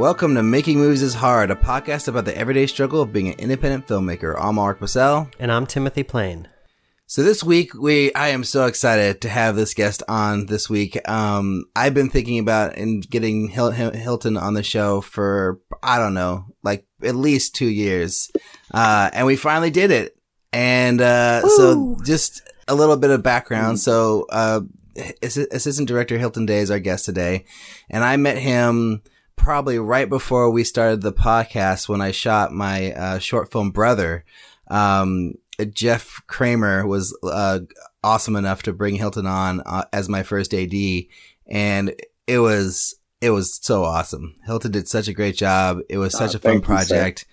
Welcome to Making Movies is Hard, a podcast about the everyday struggle of being an independent filmmaker. I'm Mark Bassell. And I'm Timothy Plain. So this week, we I am so excited to have this guest on this week. Um, I've been thinking about and getting Hil- Hilton on the show for I don't know, like at least two years, uh, and we finally did it. And uh, so, just a little bit of background. So, uh, Assistant Director Hilton Day is our guest today, and I met him probably right before we started the podcast when I shot my uh, short film Brother. Um, Jeff Kramer was uh, awesome enough to bring Hilton on uh, as my first AD, and it was it was so awesome. Hilton did such a great job. It was such oh, a fun project,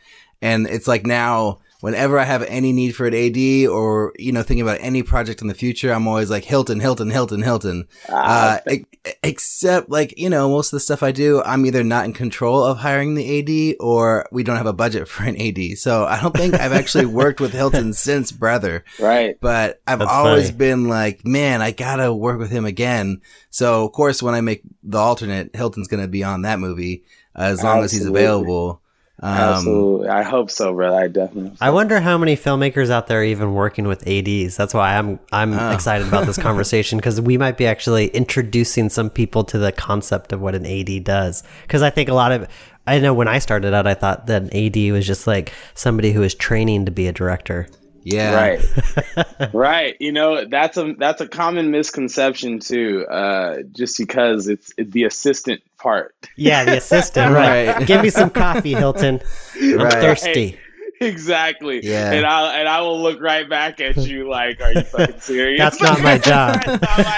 you, and it's like now whenever I have any need for an AD or, you know, thinking about any project in the future, I'm always like Hilton, Hilton, Hilton, Hilton. Ah, uh, except like, you know, most of the stuff I do, I'm either not in control of hiring the AD or we don't have a budget for an AD. So I don't think I've actually worked with Hilton since Brother. Right. But I've That's always funny. been like, man, I gotta work with him again. So of course, when I make the alternate, Hilton's going to be on that movie uh, as long Absolutely. as he's available. Um, Absolutely, I hope so, brother. I definitely. I wonder how many filmmakers out there are even working with ads. That's why I'm I'm oh. excited about this conversation because we might be actually introducing some people to the concept of what an AD does. Because I think a lot of I know when I started out, I thought that an AD was just like somebody who is training to be a director. Yeah. Right. right. You know, that's a that's a common misconception too. Uh, just because it's, it's the assistant part. Yeah, the assistant. right. Give me some coffee, Hilton. I'm right. thirsty. exactly. Yeah. And I and I will look right back at you like, are you fucking serious? That's not my job.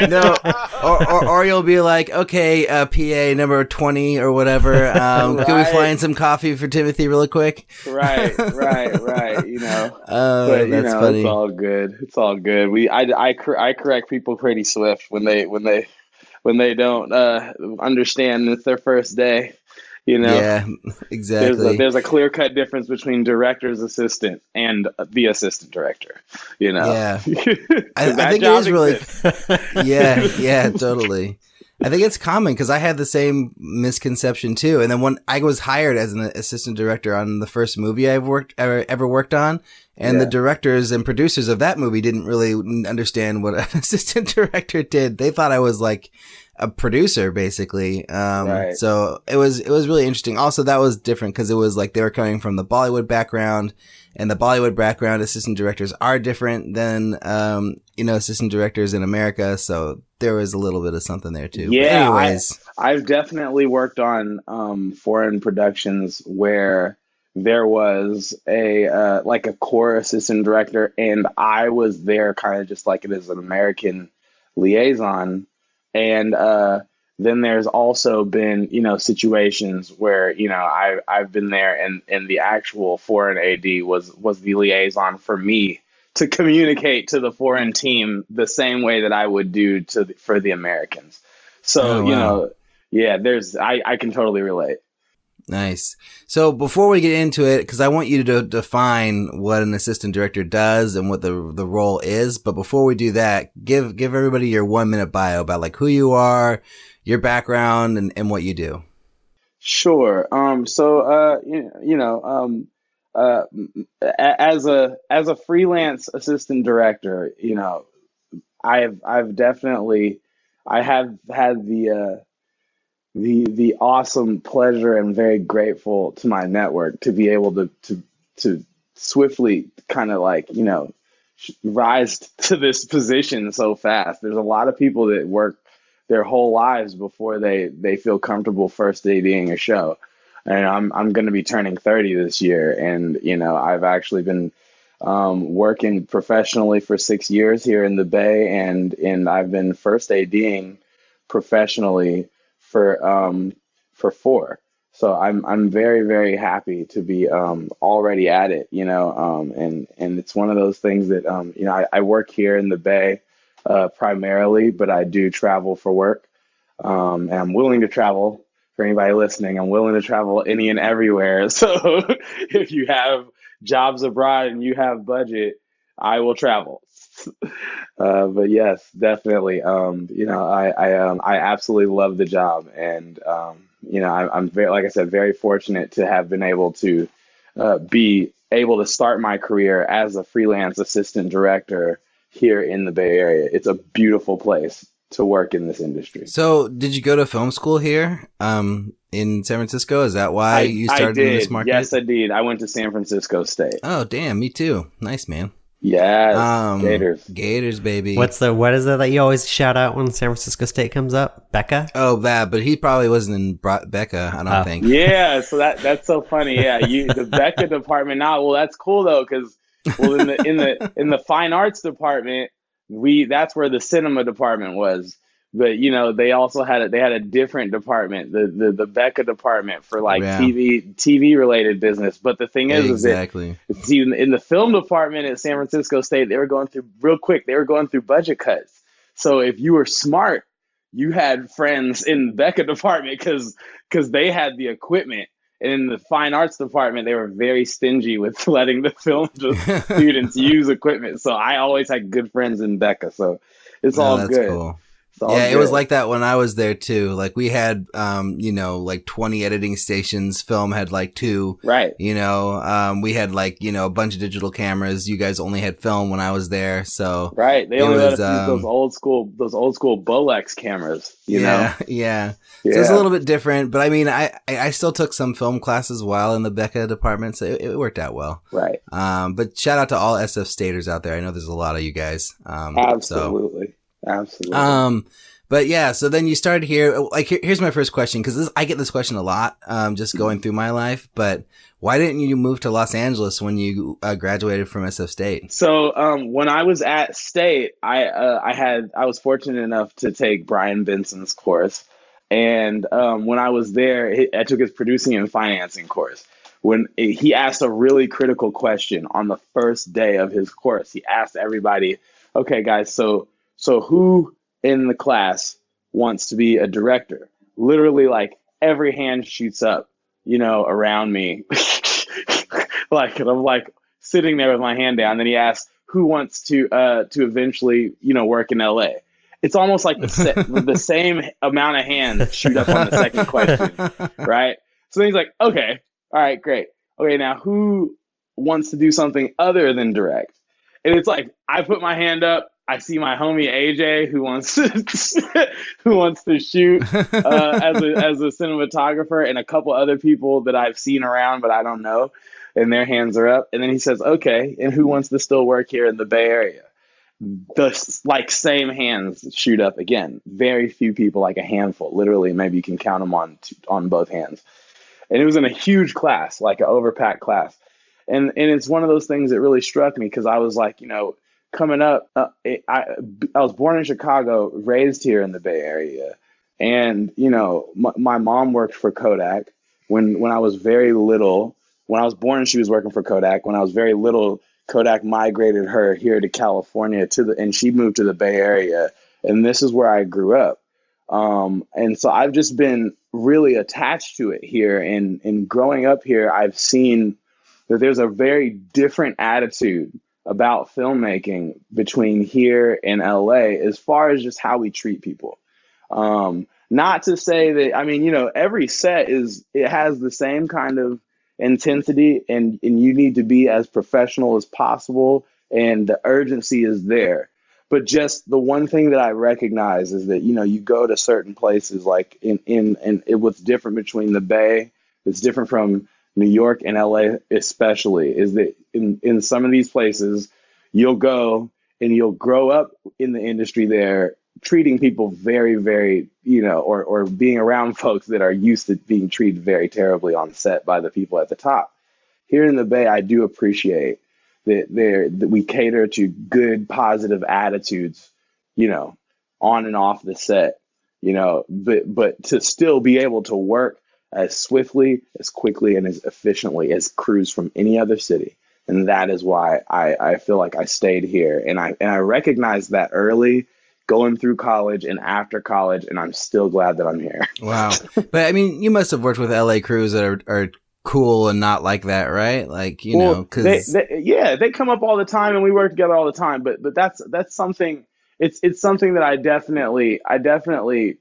no. Or, or, or you'll be like, okay, uh, PA number twenty or whatever. Um, right. Can we fly in some coffee for Timothy really quick? right, right, right. You know. Oh, but, you know, funny. It's all good. It's all good. We I, I, I correct people pretty swift when they when they when they don't uh, understand it's their first day. You know, yeah, exactly. There's a, there's a clear cut difference between director's assistant and the assistant director. You know, yeah. I, I think it is really, yeah, yeah, totally. I think it's common because I had the same misconception too. And then when I was hired as an assistant director on the first movie I've worked ever, ever worked on, and yeah. the directors and producers of that movie didn't really understand what an assistant director did. They thought I was like a producer basically. Um, right. so it was, it was really interesting. Also, that was different because it was like they were coming from the Bollywood background and the Bollywood background assistant directors are different than, um, you know, assistant directors in America. So there was a little bit of something there too. Yeah. anyways, I, have definitely worked on, um, foreign productions where, there was a uh, like a core assistant director and i was there kind of just like it is an american liaison and uh, then there's also been, you know, situations where, you know, I I've been there and and the actual foreign AD was was the liaison for me to communicate to the foreign team the same way that I would do to the, for the Americans. So, oh, wow. you know, yeah, there's I I can totally relate. Nice. So before we get into it, because I want you to define what an assistant director does and what the the role is, but before we do that, give give everybody your one minute bio about like who you are, your background, and, and what you do. Sure. Um. So, uh, you, you know, um, uh, as a as a freelance assistant director, you know, I've I've definitely I have had the uh the the awesome pleasure and very grateful to my network to be able to to to swiftly kind of like you know rise to this position so fast. There's a lot of people that work their whole lives before they they feel comfortable first ADing a show. And I'm I'm going to be turning 30 this year, and you know I've actually been um, working professionally for six years here in the Bay, and and I've been first ADing professionally for um, for four. So I'm I'm very very happy to be um, already at it, you know, um, and and it's one of those things that um, you know I, I work here in the Bay uh, primarily, but I do travel for work, um, and I'm willing to travel. For anybody listening, I'm willing to travel any and everywhere. So if you have jobs abroad and you have budget, I will travel. uh, but yes, definitely. Um, you know, I I um, I absolutely love the job, and um, you know, I, am very, like I said, very fortunate to have been able to uh, be able to start my career as a freelance assistant director here in the Bay Area. It's a beautiful place to work in this industry. So, did you go to film school here um, in San Francisco? Is that why I, you started in this market? Yes, I did. I went to San Francisco State. Oh, damn, me too. Nice, man. Yeah, um, Gators. Gators, baby. What's the what is it that you always shout out when San Francisco State comes up? BECA. Oh, that. But he probably wasn't in Bra- BECA. I don't oh. think. Yeah, so that that's so funny. Yeah, you the BECA department. Now, well, that's cool though, because well, in the in the in the fine arts department, we that's where the cinema department was but you know they also had a, they had a different department the the, the BECA department for like yeah. tv tv related business. But the thing is exactly is that, see, in, in the film department at san francisco state they were going through real quick they were going through budget cuts. So if you were smart you had friends in the BECA department because because they had the equipment. And in the fine arts department they were very stingy with letting the film students use equipment. So i always had good friends in BECA. So it's all good. cool yeah, good. it was like that when I was there too. Like we had, um, you know, like 20 editing stations. Film had like two. Right. You know, um, we had like, you know, a bunch of digital cameras. You guys only had film when I was there. So. Right. They only was, us um, those old school, those old school Bolex cameras, you yeah, know? Yeah. Yeah. So it's a little bit different, but I mean, I, I still took some film classes while in the BECA department. So it, it worked out well. Right. Um, but shout out to all SF staters out there. I know there's a lot of you guys. Um, Absolutely. So. Absolutely. Um, but yeah, so then you started here. Like, here, here's my first question because I get this question a lot, um, just going mm-hmm. through my life. But why didn't you move to Los Angeles when you uh, graduated from SF State? So, um, when I was at State, I uh, I had I was fortunate enough to take Brian Benson's course, and um, when I was there, I took his producing and financing course. When he asked a really critical question on the first day of his course, he asked everybody, "Okay, guys, so." So who in the class wants to be a director? Literally, like every hand shoots up, you know, around me. like, and I'm like sitting there with my hand down. Then he asks, "Who wants to uh, to eventually, you know, work in LA?" It's almost like the sa- the same amount of hands shoot up on the second question, right? So then he's like, "Okay, all right, great. Okay, now who wants to do something other than direct?" And it's like I put my hand up, I see my homie AJ who wants to who wants to shoot uh, as a as a cinematographer, and a couple other people that I've seen around but I don't know, and their hands are up. And then he says, "Okay, and who wants to still work here in the Bay Area?" The like same hands shoot up again. Very few people, like a handful, literally. Maybe you can count them on on both hands. And it was in a huge class, like an overpacked class, and and it's one of those things that really struck me because I was like, you know coming up, uh, it, I I was born in Chicago, raised here in the Bay Area, and you know my, my mom worked for Kodak when when I was very little. When I was born, she was working for Kodak. When I was very little, Kodak migrated her here to California to the and she moved to the Bay Area, and this is where I grew up. Um, and so I've just been really attached to it here. And, and growing up here, I've seen that there's a very different attitude about filmmaking between here and LA as far as just how we treat people. Um, not to say that I mean, you know, every set is it has the same kind of intensity and and you need to be as professional as possible and the urgency is there. But just the one thing that I recognize is that you know you go to certain places like in in and it what's different between the Bay, it's different from New York and LA especially, is that in, in some of these places, you'll go and you'll grow up in the industry there treating people very, very, you know, or, or being around folks that are used to being treated very terribly on set by the people at the top. Here in the Bay, I do appreciate that there that we cater to good, positive attitudes, you know, on and off the set, you know, but but to still be able to work as swiftly, as quickly, and as efficiently as crews from any other city. And that is why I, I feel like I stayed here. And I and I recognized that early going through college and after college, and I'm still glad that I'm here. Wow. but I mean, you must have worked with LA crews that are, are cool and not like that, right? Like, you well, know, because yeah, they come up all the time and we work together all the time. But but that's that's something. It's it's something that I definitely I definitely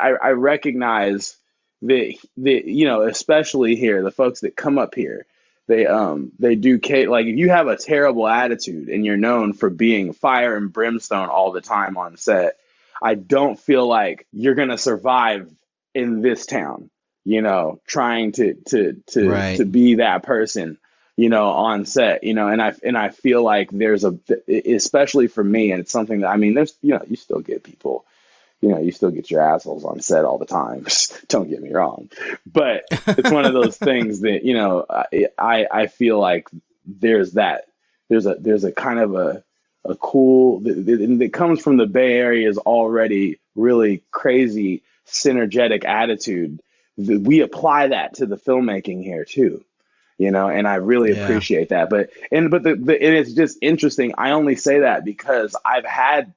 I, I recognize that that you know, especially here, the folks that come up here, they um they do Kate like if you have a terrible attitude and you're known for being fire and brimstone all the time on set, I don't feel like you're gonna survive in this town. You know, trying to to to Right. to be that person you know, on set, you know, and I and I feel like there's a, especially for me, and it's something that I mean, there's, you know, you still get people, you know, you still get your assholes on set all the time. Don't get me wrong, but it's one of those things that you know, I I feel like there's that there's a there's a kind of a a cool that comes from the Bay Area's already really crazy synergetic attitude. We apply that to the filmmaking here too you know and i really Yeah. appreciate that but and but the, the and it's just interesting i only say that because i've had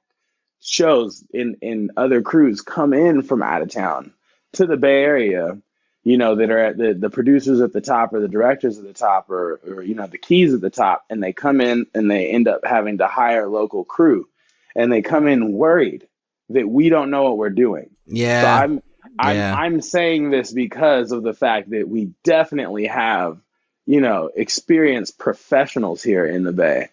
shows in in other crews come in from out of town to the bay area you know that are at the the producers at the top or the directors at the top or or you know the keys at the top and they come in and they end up having to hire local crew and they come in worried that we don't know what we're doing so Yeah. I'm I'm Yeah. I'm saying this because of the fact that we definitely have, you know, experienced professionals here in the Bay.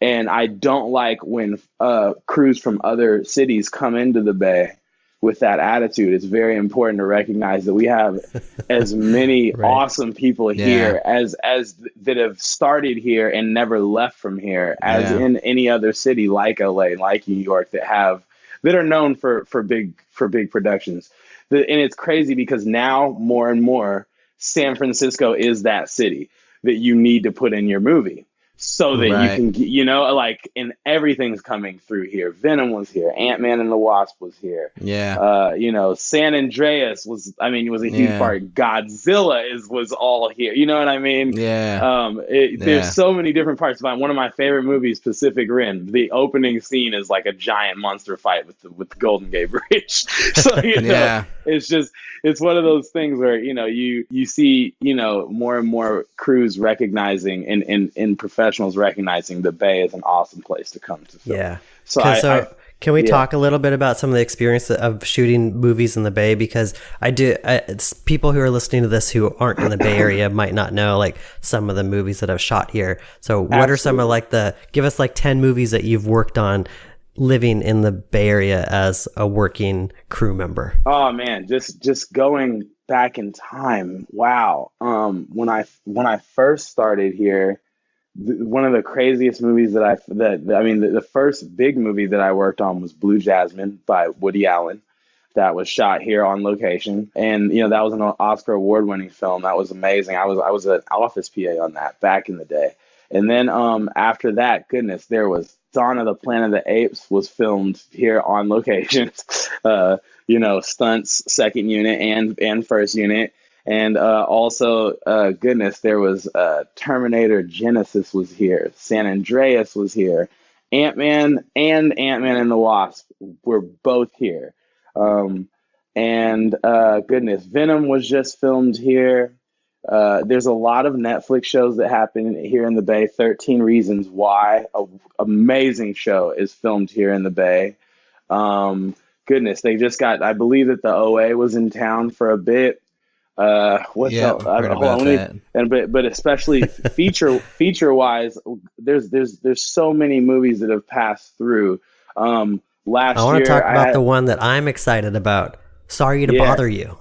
And I don't like when uh, crews from other cities come into the Bay with that attitude. It's very important to recognize that we have as many Right. awesome people Yeah. here as as that have started here and never left from here as Yeah. in any other city like LA, like New York that have that are known for for big for big productions. The, and it's crazy because now more and more San Francisco is that city that you need to put in your movie so that Right. you can get- you know like and everything's coming through here. Venom was here, Ant Man and the Wasp was here. yeah. Uh, you know, San Andreas was I mean was a huge Yeah. part. Godzilla is was all here. You know what I mean? yeah. Um, it, Yeah. there's so many different parts. But one of my favorite movies, Pacific Rim, the opening scene is like a giant monster fight with the with the Golden Gate Bridge. so you know, Yeah. it's just it's one of those things where you know you you see you know more and more crews recognizing and and, and professionals recognizing the Bay is an awesome place to come to film. Yeah. So I, so I can we yeah. talk a little bit about some of the experience of shooting movies in the Bay? Because I do, I, it's people who are listening to this who aren't in the Bay Area might not know like some of the movies that I've shot here. So what are some of like the, give us like 10 movies that you've worked on living in the Bay Area as a working crew member? Oh man, just just going back in time. Wow. Um, when I when I first started here, th- one of the craziest movies that I that- I mean the, the first big movie that I worked on was Blue Jasmine by Woody Allen. That was shot here on location, and you know that was an Oscar award winning film. That was amazing. I was I was an office PA on that back in the day. And then um, after that, goodness, there was Dawn of the Planet of the Apes was filmed here on location. uh, you know, stunts, second unit and and first unit, and uh, also, uh, goodness, there was uh, Terminator Genisys was here, San Andreas was here, Ant Man and Ant Man and the Wasp were both here, um, and uh, goodness, Venom was just filmed here. Uh, there's a lot of Netflix shows that happen here in the Bay. 13 Reasons Why, amazing show, is filmed here in the Bay. Um, goodness, they just got. I believe that the OA was in town for a bit. Uh, what's Yeah, else? I- hold on, about let me- that. and but but especially feature feature wise, there's there's there's so many movies that have passed through. Um, last I want to talk about had- the one that I'm excited about. Sorry to Yeah. bother you.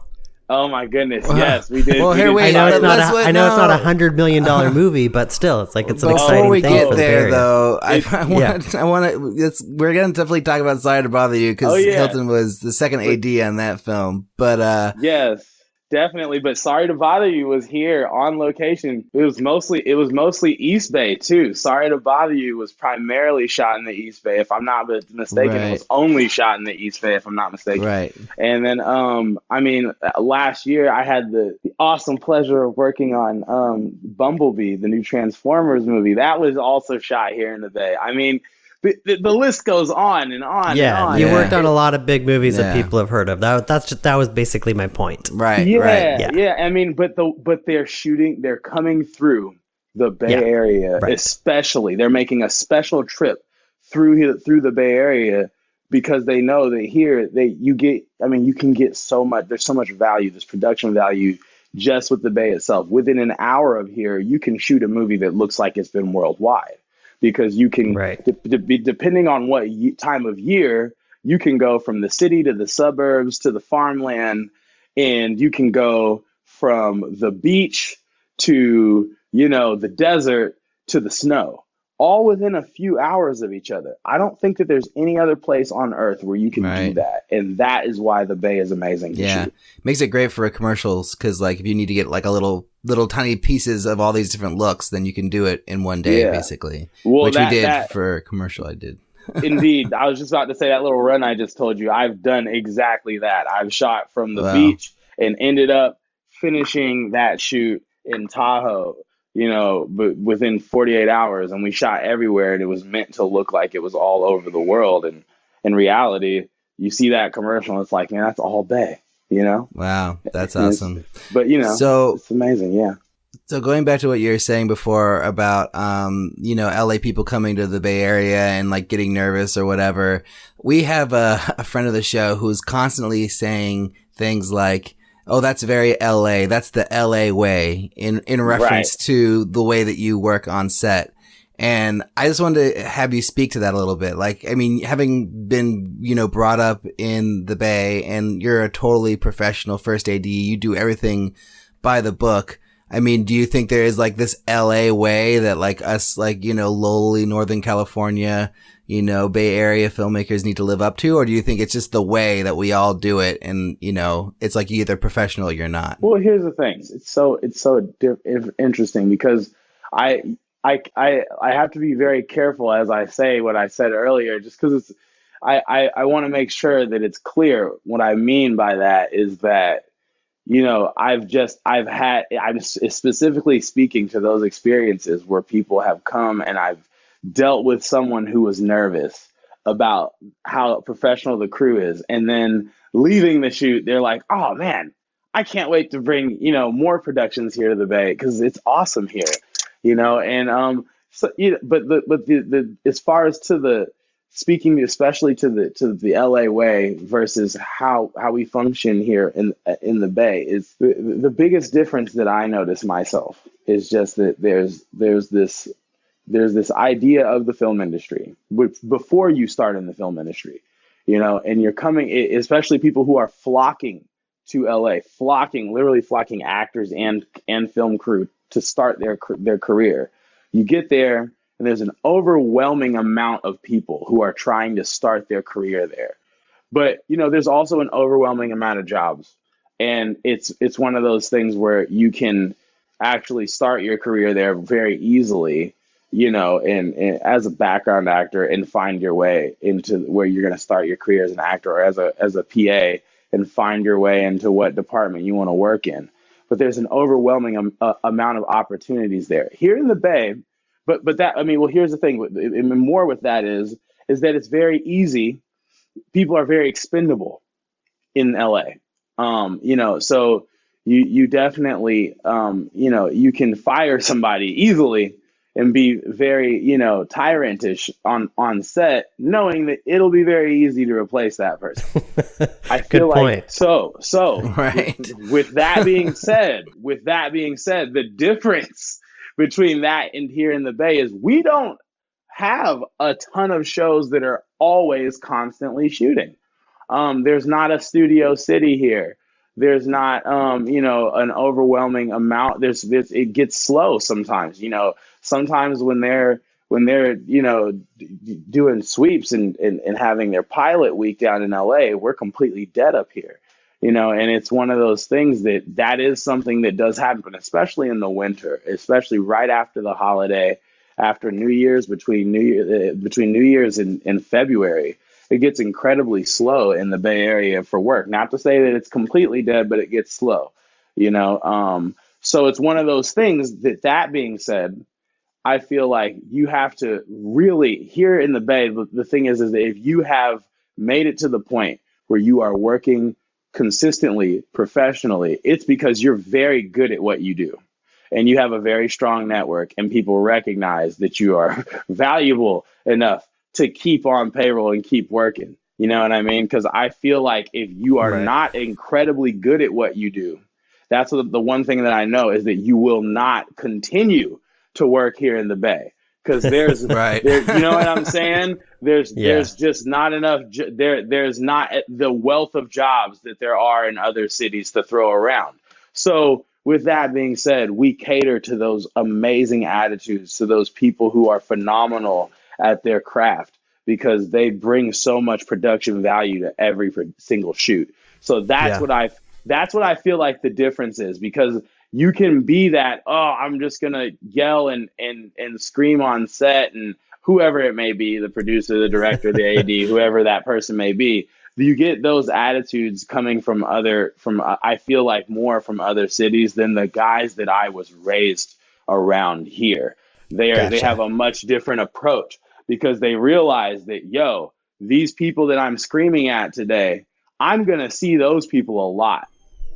Oh my goodness, yes, we did. Well, we here did we- I know it's not. let's A, wait- I know it's not a hundred million dollar movie, but still, it's like it's an Before exciting we thing get for the Bay there, Area. though, I, I want I want to. We're gonna definitely talk about Sorry to Bother You because Oh, yeah. Hilton was the second AD on that film. But uh, Yes, definitely. But sorry to bother you was here on location. It was mostly it was mostly East Bay too. Sorry to bother you was primarily shot in the East Bay. If I'm not mistaken, Right. it was only shot in the East Bay. If I'm not mistaken. right, And then, um, I mean, uh, last year I had the, the awesome pleasure of working on um, Bumblebee, the new Transformers movie. That was also shot here in the Bay. I mean, the, the, the list goes on and on. Yeah, and on. you Yeah. worked on a lot of big movies that people have heard of. That that's just, that was basically my point. right, yeah, right. Yeah. yeah, I mean, but the but they're shooting, they're coming through the Bay Yeah, Area, right. especially. They're making a special trip through through the Bay Area because they know that here they you get I mean you can get so much there's so much value there's production value just with the bay itself within an hour of here you can shoot a movie that looks like it's been worldwide because you can right. de- de- depending on what y- time of year you can go from the city to the suburbs to the farmland and you can go from the beach to you know the desert to the snow all within a few hours of each other. I don't think that there's any other place on earth where you can right. do that. And that is why the Bay is amazing. yeah. Shoot. Makes it great for commercials because, like, if you need to get like a little, little tiny pieces of all these different looks, then you can do it in one day, yeah. basically. Well, Which that, we did that, for a commercial I did. indeed. I was just about to say that little run I just told you. I've done exactly that. I've shot from the wow. beach and ended up finishing that shoot in Tahoe you know, but within 48 hours, and we shot everywhere, and it was meant to look like it was all over the world. And in reality, you see that commercial, and it's like, man, that's all day, you know? Wow, that's awesome. But you know, so it's amazing, yeah. So going back to what you were saying before about, um, you know, LA people coming to the Bay Area and like getting nervous or whatever, we have a, a friend of the show who's constantly saying things like, oh, that's very LA. That's the LA way in, in reference right. to the way that you work on set. And I just wanted to have you speak to that a little bit. Like, I mean, having been, you know, brought up in the Bay and you're a totally professional first AD, you do everything by the book. I mean, do you think there is like this LA way that like us, like, you know, lowly Northern California, you know, Bay Area filmmakers need to live up to? Or do you think it's just the way that we all do it and, you know, it's like either professional or you're not? Well, here's the thing. It's so, it's so interesting because I, I, I, I have to be very careful as I say what I said earlier, just because it's, I, I, I want to make sure that it's clear. What I mean by that is that, you know, I've just, I've had, I'm specifically speaking to those experiences where people have come and I've dealt with someone who was nervous about how professional the crew is. And then leaving the shoot they're like oh man i can't wait to bring you know more productions here to the bay because it's awesome here you know? And um so you know, but the but the, the as far as to the speaking especially to the to the LA way versus how how we function here in in the bay is the, the biggest difference that I notice myself is just that there's there's this there's this idea of the film industry which before you start in the film industry you know and you're coming especially people who are flocking to la flocking literally flocking actors and and film crew to start their their career. You get there and there's an overwhelming amount of people who are trying to start their career there but you know there's also an overwhelming amount of jobs and it's it's one of those things where you can actually start your career there very easily you know, and, and, as a background actor and find your way into where you're going to start your career as an actor or as a as a PA and find your way into what department you want to work in. But there's an overwhelming uh, amount of opportunities there here in the Bay. But but that I mean, well, here's the thing. And more with that is is that it's very easy. People are very expendable in LA. Um, you know, so you you definitely um, you know you can fire somebody easily and be very, you know, tyrantish on on set, knowing that it'll be very easy to replace that person. I feel like point. so so right. With, with that being said, with that being said, the difference between that and here in the Bay is we don't have a ton of shows that are always constantly shooting. Um, there's not a studio city here. There's not um, you know an overwhelming amount. There's, there's it gets slow sometimes you know. Sometimes when they're when they're you know d- doing sweeps and, and and having their pilot week down in LA we're completely dead up here you know and it's one of those things that that is something that does happen especially in the winter especially right after the holiday after New Year's between New Year uh, between New Year's and, and February it gets incredibly slow in the Bay Area for work. Not to say that it's completely dead, but it gets slow, you know. Um, so it's one of those things that, that being said, I feel like you have to really here in the Bay. The, the thing is, is that if you have made it to the point where you are working consistently, professionally, it's because you're very good at what you do and you have a very strong network and people recognize that you are valuable enough to keep on payroll and keep working. You know what I mean? Because I feel like if you are right. not incredibly good at what you do, that's what the one thing that I know is that you will not continue to work here in the Bay because there's right. There, you know what I'm saying? There's yeah. there's just not enough there there's not the wealth of jobs that there are in other cities to throw around. So with that being said, we cater to those amazing attitudes, to those people who are phenomenal at their craft because they bring so much production value to every single shoot. So that's yeah. what I that's what I feel like the difference is because you can be that oh I'm just gonna yell and and and scream on set and whoever it may be the producer the director the AD whoever that person may be you get those attitudes coming from other from uh, I feel like more from other cities than the guys that I was raised around here. They are gotcha. they have a much different approach because they realize that yo, these people that I'm screaming at today, I'm going to see those people a lot.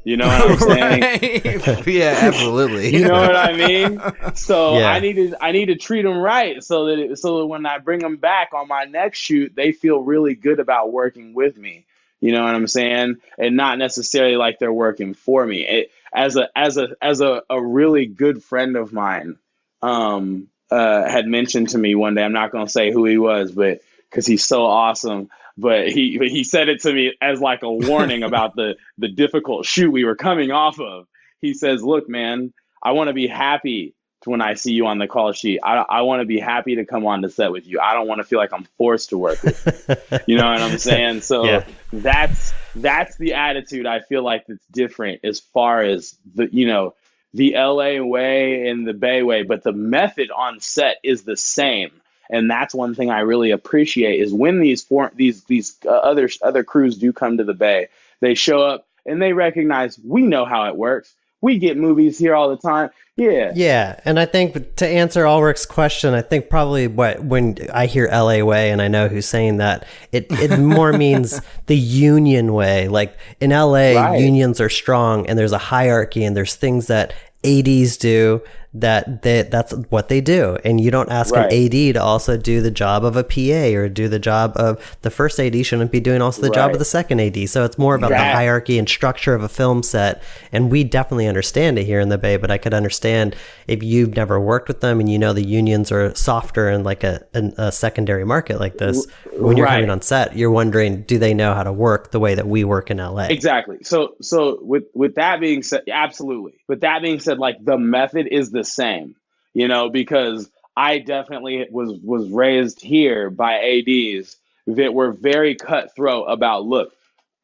You know what I'm saying? yeah, absolutely. you know what I mean? So yeah. I need to I need to treat them right so that it, so that when I bring them back on my next shoot, they feel really good about working with me. You know what I'm saying? And not necessarily like they're working for me. It, as a as a as a, a really good friend of mine um, uh, had mentioned to me one day. I'm not going to say who he was, but because he's so awesome but he he said it to me as like a warning about the the difficult shoot we were coming off of. He says, "Look, man, I want to be happy when I see you on the call sheet. I I want to be happy to come on the set with you. I don't want to feel like I'm forced to work with you. you know what I'm saying? So yeah. that's that's the attitude I feel like that's different as far as the you know the LA way and the Bay way, but the method on set is the same and that's one thing I really appreciate is when these for, these these uh, other other crews do come to the Bay, they show up and they recognize we know how it works. We get movies here all the time. Yeah. Yeah. And I think to answer Ulrich's question, I think probably what when I hear LA way and I know who's saying that, it, it more means the union way. Like in LA, right. unions are strong and there's a hierarchy and there's things that ADs do that they, that's what they do. And you don't ask right. an AD to also do the job of a PA or do the job of the first AD shouldn't be doing also the right. job of the second AD. So it's more about the hierarchy and structure of a film set. And we definitely understand it here in the Bay, but I could understand if you've never worked with them and you know the unions are softer in like a, a, a secondary market like this, when you're coming on set, you're wondering, do they know how to work the way that we work in LA? Exactly. So, so with, with that being said, absolutely. With that being said, like the method is the same, you know, because I definitely was was raised here by ads that were very cutthroat about look,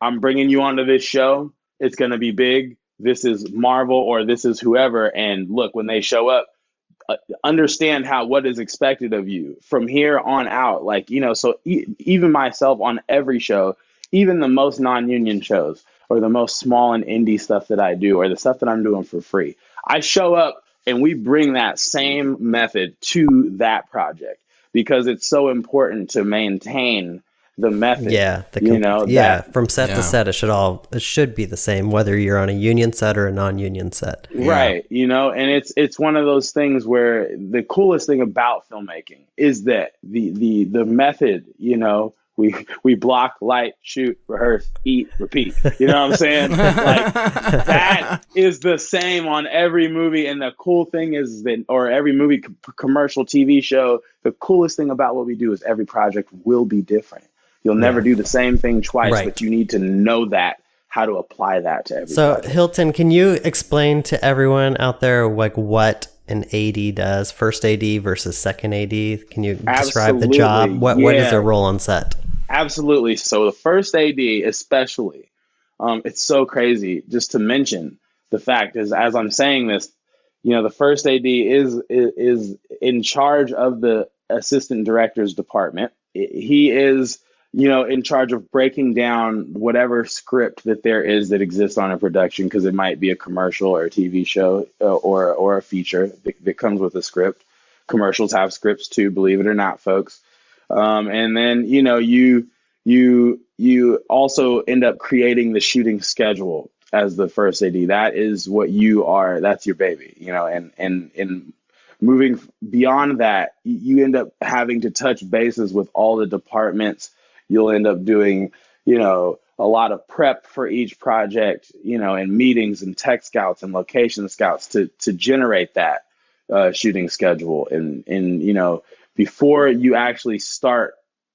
I'm bringing you onto this show. It's going to be big. This is Marvel or this is whoever and look when they show up uh, understand how what is expected of you from here on out like you know so e- even myself on every show even the most non-union shows or the most small and indie stuff that I do or the stuff that I'm doing for free I show up and we bring that same method to that project because it's so important to maintain the method. Yeah, the comp- you know, yeah, that, from set yeah. to set, it should all it should be the same whether you're on a union set or a non-union set. Right, yeah. you know, and it's it's one of those things where the coolest thing about filmmaking is that the the the method, you know, we we block, light, shoot, rehearse, eat, repeat. You know what I'm saying? like that is the same on every movie. And the cool thing is that, or every movie, commercial, TV show. The coolest thing about what we do is every project will be different. You'll never do the same thing twice, right. but you need to know that how to apply that to every. So. Hilton, can you explain to everyone out there like what an AD does, first AD versus second AD? Can you describe Absolutely. the job? What yeah. what is their role on set? Absolutely. So the first AD, especially, um, it's so crazy just to mention the fact is as I'm saying this, you know, the first AD is is, is in charge of the assistant director's department. He is, you know, in charge of breaking down whatever script that there is that exists on a production because it might be a commercial or a TV show uh, or or a feature that, that comes with a script. Commercials have scripts too, believe it or not, folks. Um, and then you know you you you also end up creating the shooting schedule as the first AD. That is what you are. That's your baby, you know. And and and moving beyond that, you end up having to touch bases with all the departments. You'll end up doing, you know, a lot of prep for each project, you know, and meetings and tech scouts and location scouts to to generate that uh, shooting schedule. And and you know, before you actually start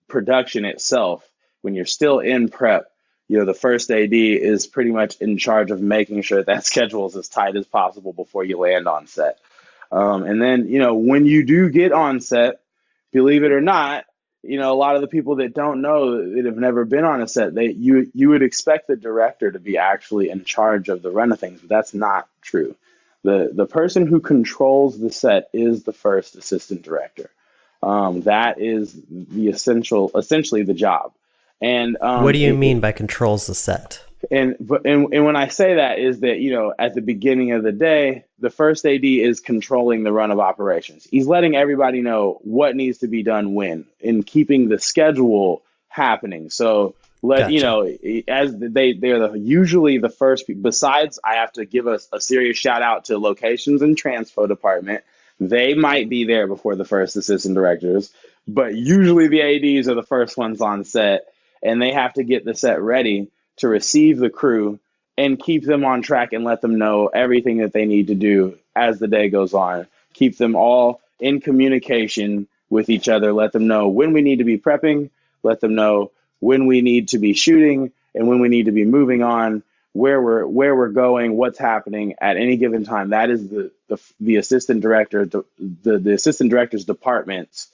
production itself, when you're still in prep, you know, the first AD is pretty much in charge of making sure that schedule is as tight as possible before you land on set. Um, and then, you know, when you do get on set, believe it or not, you know, a lot of the people that don't know that have never been on a set, they you you would expect the director to be actually in charge of the run of things, but that's not true. The the person who controls the set is the first assistant director. Um, that is the essential, essentially the job. And um, what do you it, mean by controls the set? And and, and when I say that is that you know at the beginning of the day, the first AD is controlling the run of operations. He's letting everybody know what needs to be done when, and keeping the schedule happening. So let gotcha. you know as they they're the, usually the first. Besides, I have to give a, a serious shout out to locations and transpo department. They might be there before the first assistant directors, but usually the ADs are the first ones on set, and they have to get the set ready to receive the crew and keep them on track and let them know everything that they need to do as the day goes on. Keep them all in communication with each other. Let them know when we need to be prepping. Let them know when we need to be shooting and when we need to be moving on. Where we're where we're going, what's happening at any given time. That is the the, the assistant director, the, the the assistant director's department's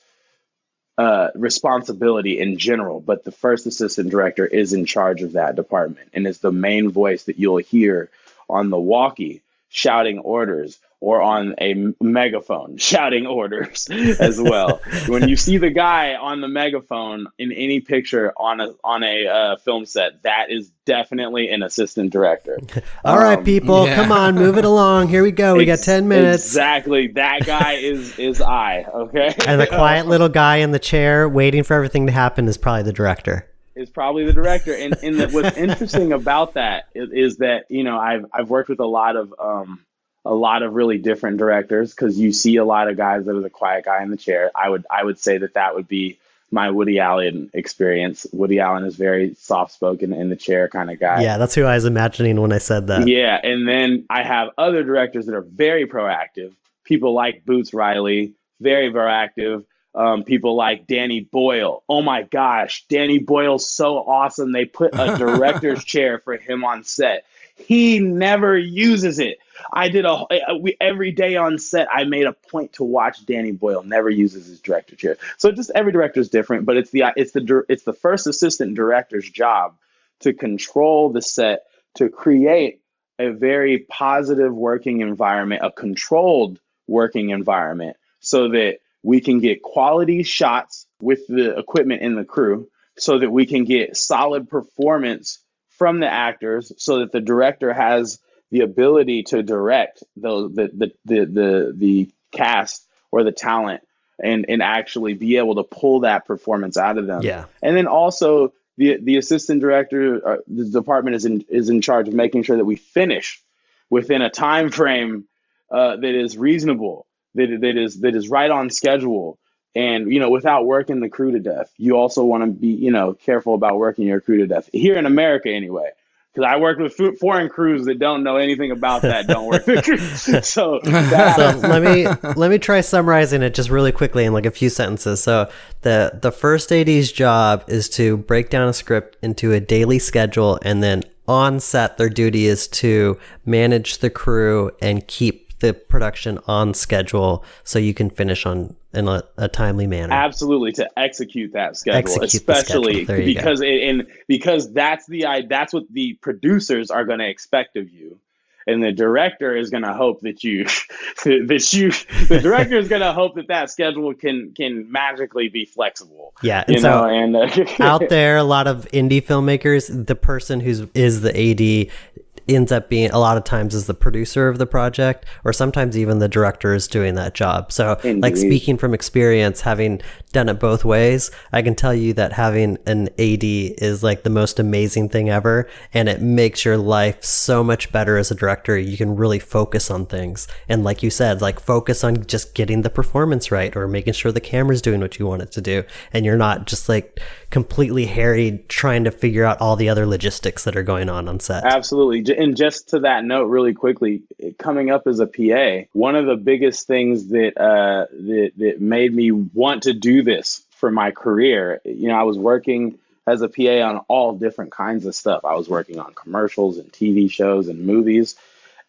uh, responsibility in general, but the first assistant director is in charge of that department and is the main voice that you'll hear on the walkie shouting orders or on a megaphone shouting orders as well. when you see the guy on the megaphone in any picture on a on a uh, film set, that is definitely an assistant director. All um, right, people, yeah. come on, move it along. Here we go. We got ten minutes. Exactly. That guy is is I. Okay. and the quiet little guy in the chair waiting for everything to happen is probably the director is probably the director. And, and the, what's interesting about that is, is, that you know I've I've worked with a lot of um, a lot of really different directors because you see a lot of guys that are the quiet guy in the chair. I would I would say that that would be my Woody Allen experience. Woody Allen is very soft spoken in the chair kind of guy. Yeah, that's who I was imagining when I said that. Yeah, and then I have other directors that are very proactive. People like Boots Riley, very proactive. Um, people like Danny Boyle. Oh my gosh, Danny Boyle's so awesome. They put a director's chair for him on set. He never uses it. I did a we, every day on set. I made a point to watch Danny Boyle. Never uses his director chair. So just every director is different, but it's the it's the it's the first assistant director's job to control the set to create a very positive working environment, a controlled working environment, so that we can get quality shots with the equipment and the crew, so that we can get solid performance from the actors, so that the director has the ability to direct the the the the the, the cast or the talent and and actually be able to pull that performance out of them. Yeah. And then also the the assistant director, uh, the department is in is in charge of making sure that we finish within a time frame uh, that is reasonable, that that is that is right on schedule, and you know without working the crew to death. You also want to be you know careful about working your crew to death here in America anyway because I worked with foreign crews that don't know anything about that. Don't work with crews. So, so let me let me try summarizing it just really quickly in like a few sentences. So the the first AD's job is to break down a script into a daily schedule, and then on set, their duty is to manage the crew and keep the production on schedule so you can finish on in a, a timely manner. Absolutely, to execute that schedule, execute especially schedule. because it, and because that's the that's what the producers are going to expect of you. And the director is going to hope that you, that you, the director is going to hope that that schedule can can magically be flexible. Yeah, and you so know, and uh, out there, a lot of indie filmmakers, the person who's is the AD ends up being a lot of times is the producer of the project or sometimes even the director is doing that job. So Indeed. like speaking from experience having done it both ways i can tell you that having an ad is like the most amazing thing ever and it makes your life so much better as a director. You can really focus on things. And like you said like focus on just getting the performance right or making sure the camera's doing what you want it to do. And you're not just like completely harried trying to figure out all the other logistics that are going on on set. Absolutely and just to that note, really quickly, coming up as a PA, one of the biggest things that uh, that that made me want to do this for my career, you know, I was working as a PA on all different kinds of stuff. I was working on commercials and TV shows and movies,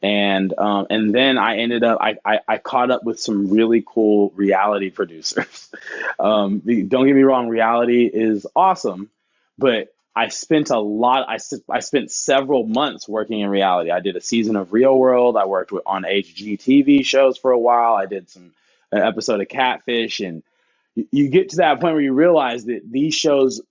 and um, and then I ended up I, I, I caught up with some really cool reality producers. um, don't get me wrong, reality is awesome, but I spent a lot. I, I spent several months working in reality. I did a season of Real World. I worked with, on HGTV shows for a while. I did some an episode of Catfish, and you, you get to that point where you realize that these shows,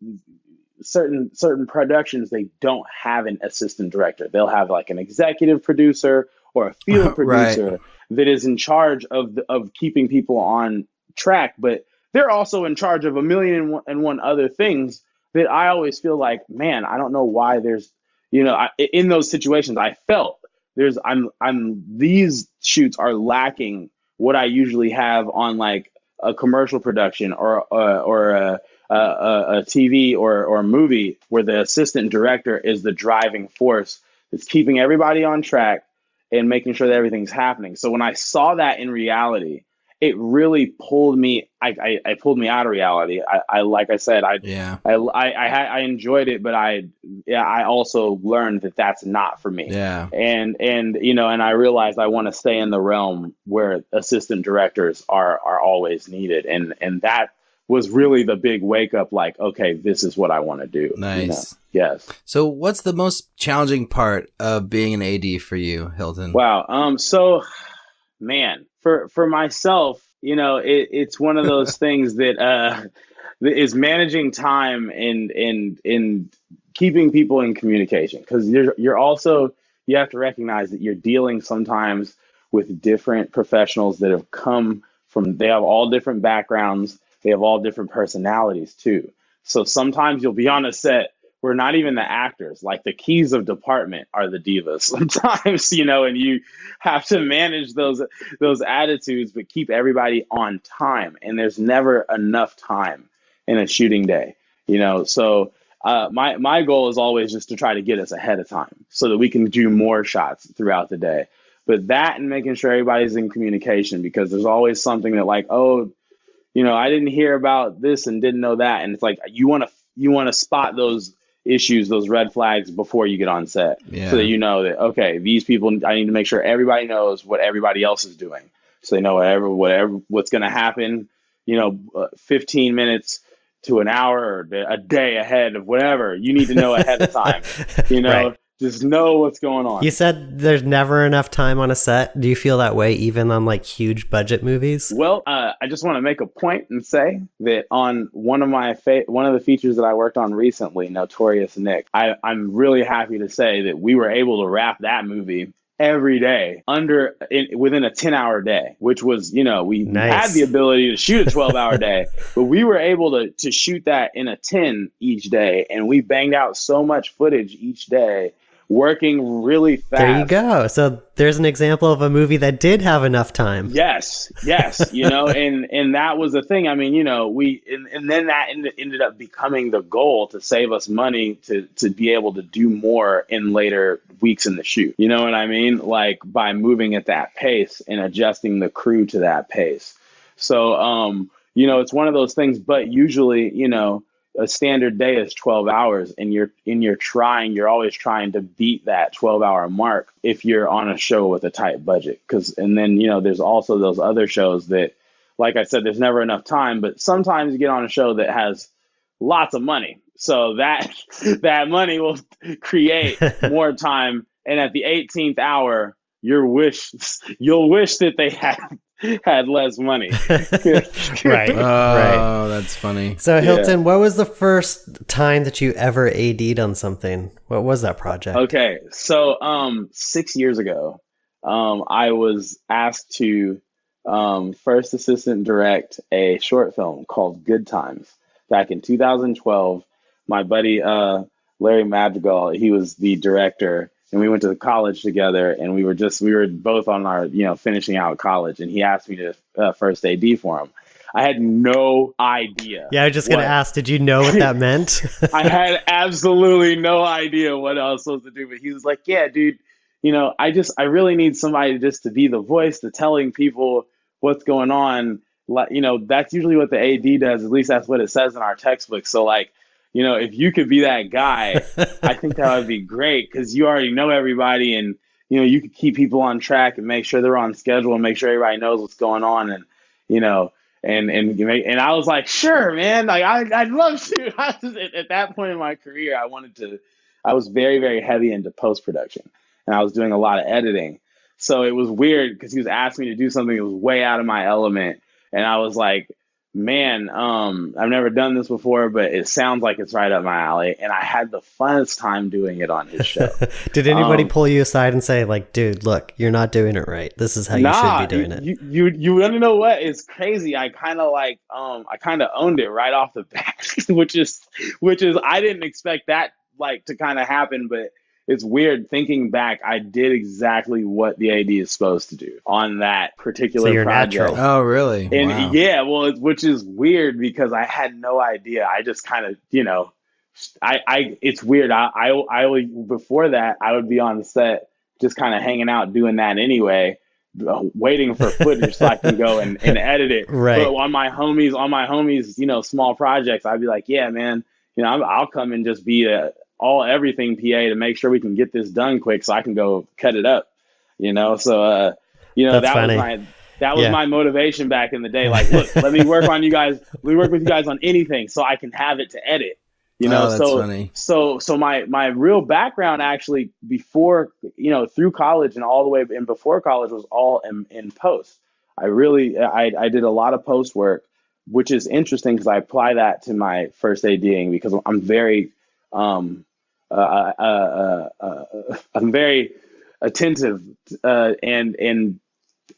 certain certain productions, they don't have an assistant director. They'll have like an executive producer or a field producer right. that is in charge of the, of keeping people on track, but they're also in charge of a million and one, and one other things that I always feel like, man, I don't know why there's, you know, I, in those situations, I felt there's, I'm, I'm, these shoots are lacking what I usually have on like a commercial production or, uh, or a, a, a, TV or, or a movie where the assistant director is the driving force that's keeping everybody on track and making sure that everything's happening. So when I saw that in reality, it really pulled me. I, I, I, pulled me out of reality. I, I like I said, I yeah, I, I, I, I enjoyed it, but I, yeah, I also learned that that's not for me. Yeah, and and you know, and I realized I want to stay in the realm where assistant directors are are always needed, and and that was really the big wake up. Like, okay, this is what I want to do. Nice. You know? Yes. So, what's the most challenging part of being an AD for you, Hilton? Wow. Um. So, man, for for myself, you know, it, it's one of those things that uh, is managing time and and and keeping people in communication. Because you're you're also you have to recognize that you're dealing sometimes with different professionals that have come from they have all different backgrounds. They have all different personalities too. So sometimes you'll be on a set we're not even the actors. Like the keys of department are the divas sometimes, you know, and you have to manage those those attitudes, but keep everybody on time. And there's never enough time in a shooting day, you know. So uh, my my goal is always just to try to get us ahead of time so that we can do more shots throughout the day. But that and making sure everybody's in communication because there's always something that like, oh, you know, I didn't hear about this and didn't know that, and it's like you want to you want to spot those issues, those red flags before you get on set, yeah. so that you know that okay, these people. I need to make sure everybody knows what everybody else is doing, so they know whatever whatever what's going to happen. You know, uh, 15 minutes to an hour or a day ahead of whatever you need to know ahead of time. You know, right just know what's going on. You said there's never enough time on a set. Do you feel that way even on like huge budget movies? Well, uh, I just want to make a point and say that on one of my fa- one of the features that I worked on recently, Notorious Nick, I, I'm really happy to say that we were able to wrap that movie every day under in, within a 10 hour day which was you know we nice. had the ability to shoot a 12 hour day but we were able to to shoot that in a 10 each day and we banged out so much footage each day working really fast. There you go. So there's an example of a movie that did have enough time. Yes, yes, you know, and and that was the thing. I mean, you know, we and, and then that ended, ended up becoming the goal to save us money to to be able to do more in later weeks in the shoot. You know what I mean? Like by moving at that pace and adjusting the crew to that pace. So um, you know, it's one of those things, but usually, you know, a standard day is 12 hours and you're in you're trying you're always trying to beat that 12 hour mark if you're on a show with a tight budget. Cuz and then you know there's also those other shows that like I said there's never enough time but sometimes you get on a show that has lots of money. So that that money will create more time. And at the 18th hour your wish you'll wish that they had had less money. right. Oh, right. that's funny. So Hilton, what was the first time that you ever AD'd on something? What was that project? Okay, so um, six years ago, um, I was asked to um, first assistant direct a short film called Good Times back in 2012. My buddy uh, Larry Madrigal, he was the director, and we went to college together, and we were just we were both on our you know finishing out college, and he asked me to uh, first AD for him. I had no idea. Yeah, I was just gonna ask. Did you know what that meant? I had absolutely no idea what I was supposed to do, but he was like, "Yeah, dude, you know, I just I really need somebody just to be the voice to telling people what's going on. Like, you know, that's usually what the AD does. At least that's what it says in our textbook. So, like, you know, if you could be that guy, I think that would be great because you already know everybody, and you know, you could keep people on track and make sure they're on schedule and make sure everybody knows what's going on, and you know." And and and I was like, sure, man. Like I I'd love to. At that point in my career, I wanted to. I was very very heavy into post production, and I was doing a lot of editing. So it was weird because he was asking me to do something that was way out of my element, and I was like, man, um, I've never done this before, but it sounds like it's right up my alley, and I had the funnest time doing it on his show. Did anybody Um, pull you aside and say, like, dude, look, you're not doing it right. This is how you should be doing it. You you you want to know what? It's crazy. I kind of like um I kind of owned it right off the bat, which is which is I didn't expect that like to kind of happen, but it's weird thinking back. I did exactly what the AD is supposed to do on that particular So you're project. natural. Oh, really? And wow. yeah, well, it's, which is weird because I had no idea. I just kind of, you know, I, I, it's weird. I, I, I would, before that, I would be on the set, just kind of hanging out, doing that anyway, uh, waiting for footage so I can go and, and edit it. Right. But on my homies, on my homies, you know, small projects, I'd be like, yeah, man, you know, I'll come and just be a all everything PA to make sure we can get this done quick so I can go cut it up. You know, so uh, you know That's that funny. was my that was Yeah. my motivation back in the day. Like, look, let me work on you guys. We work with you guys on anything so I can have it to edit. You know, Oh, that's so funny. so so my my real background actually before you know through college and all the way and before college was all in, in post. I really I I did a lot of post work, which is interesting because I apply that to my first ADing because I'm very um uh, uh, uh, uh, I'm very attentive uh, and and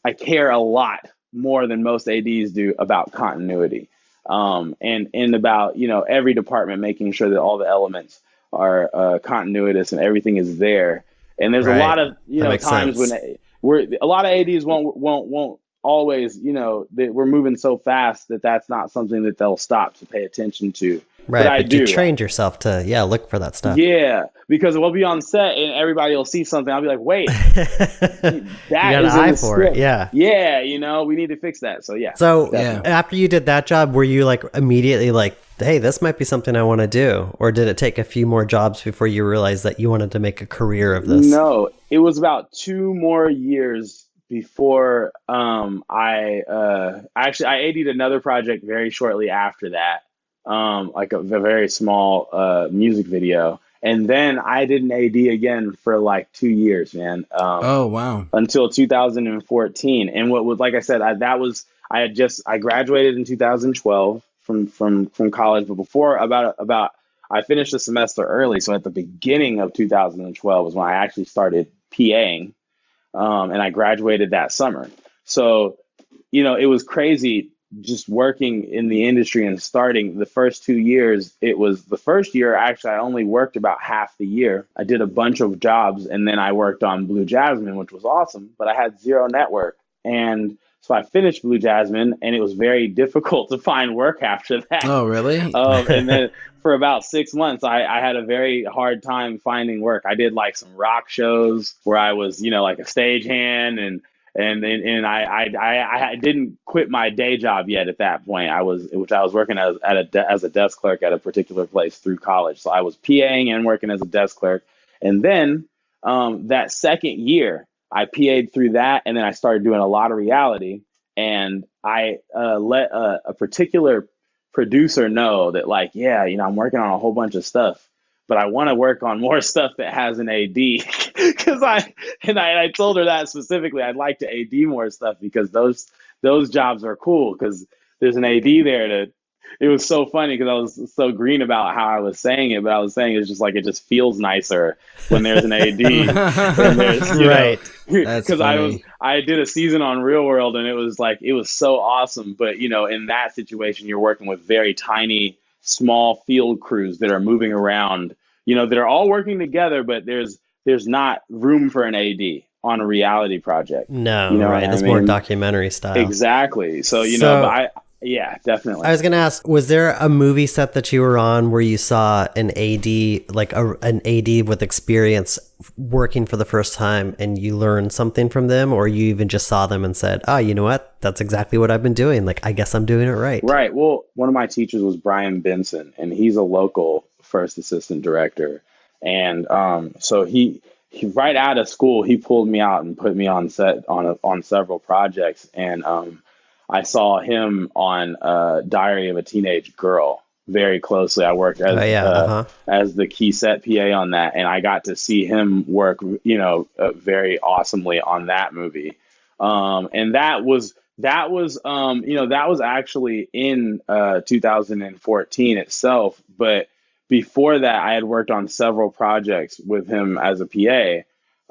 I care a lot more than most ADs do about continuity um, and and about you know every department making sure that all the elements are uh, continuous and everything is there and there's Right. a lot of you That know times sense. when we're a lot of ADs won't won't won't always you know that we're moving so fast that that's not something that they'll stop to pay attention to right. but I But you trained yourself to, yeah, look for that stuff. yeah, because we'll be on set and everybody will see something. I'll be like, wait, that you got is in eye for script. it. Yeah. Yeah, you know, we need to fix that. So yeah. So Yeah. after you did that job, were you like immediately like, hey, this might be something I want to do? Or did it take a few more jobs before you realized that you wanted to make a career of this? No, it was about two more years before um, I uh, actually I AD'd another project very shortly after that, um, like a, a very small uh, music video, and then I did an AD again for like two years, man. Um, Oh, wow. until 2014. And what was, like I said, I, that was, I had just, I graduated in 2012 from, from, from college, but before about, about, I finished the semester early. So at the beginning of 2012 was when I actually started PAing. Um, and I graduated that summer. So, you know, it was crazy just working in the industry and starting the first two years. It was the first year, actually, I only worked about half the year. I did a bunch of jobs and then I worked on Blue Jasmine, which was awesome, but I had zero network. And so I finished Blue Jasmine and it was very difficult to find work after that. Oh, really? Um, and then for about six months, I, I had a very hard time finding work. I did like some rock shows where I was, you know, like a stagehand and and and, and I, I I I didn't quit my day job yet at that point. I was which I was working as at a de- as a desk clerk at a particular place through college. So I was PAing and working as a desk clerk. And then um, that second year, I PA'd through that, and then I started doing a lot of reality. And I uh, let a, a particular producer know that, like, yeah, you know, I'm working on a whole bunch of stuff. but I want to work on more stuff that has an AD because I and I, I told her that specifically. I'd like to AD more stuff because those those jobs are cool because there's an AD there to. It was so funny because I was so green about how I was saying it, but I was saying it's just like it just feels nicer when there's an AD. right. Because I was I did a season on Real World and it was like it was so awesome, but you know in that situation you're working with very tiny small field crews that are moving around, you know, that are all working together, but there's there's not room for an AD on a reality project. No, you know right. It's more documentary style. Exactly. So, you so, know, I yeah, definitely. I was gonna ask, was there a movie set that you were on where you saw an AD, like a, an AD with experience working for the first time, and you learned something from them, or you even just saw them and said, "Oh, you know what? That's exactly what I've been doing. Like, I guess I'm doing it right." Right. Well, one of my teachers was Brian Benson, and he's a local first assistant director, and um, so he. He, right out of school, he pulled me out and put me on set on a, on several projects, and um, I saw him on uh, Diary of a Teenage Girl very closely. I worked as oh, yeah. uh, uh-huh. as the key set PA on that, and I got to see him work, you know, uh, very awesomely on that movie. Um, and that was that was um, you know that was actually in uh, 2014 itself, but before that, I had worked on several projects with him as a PA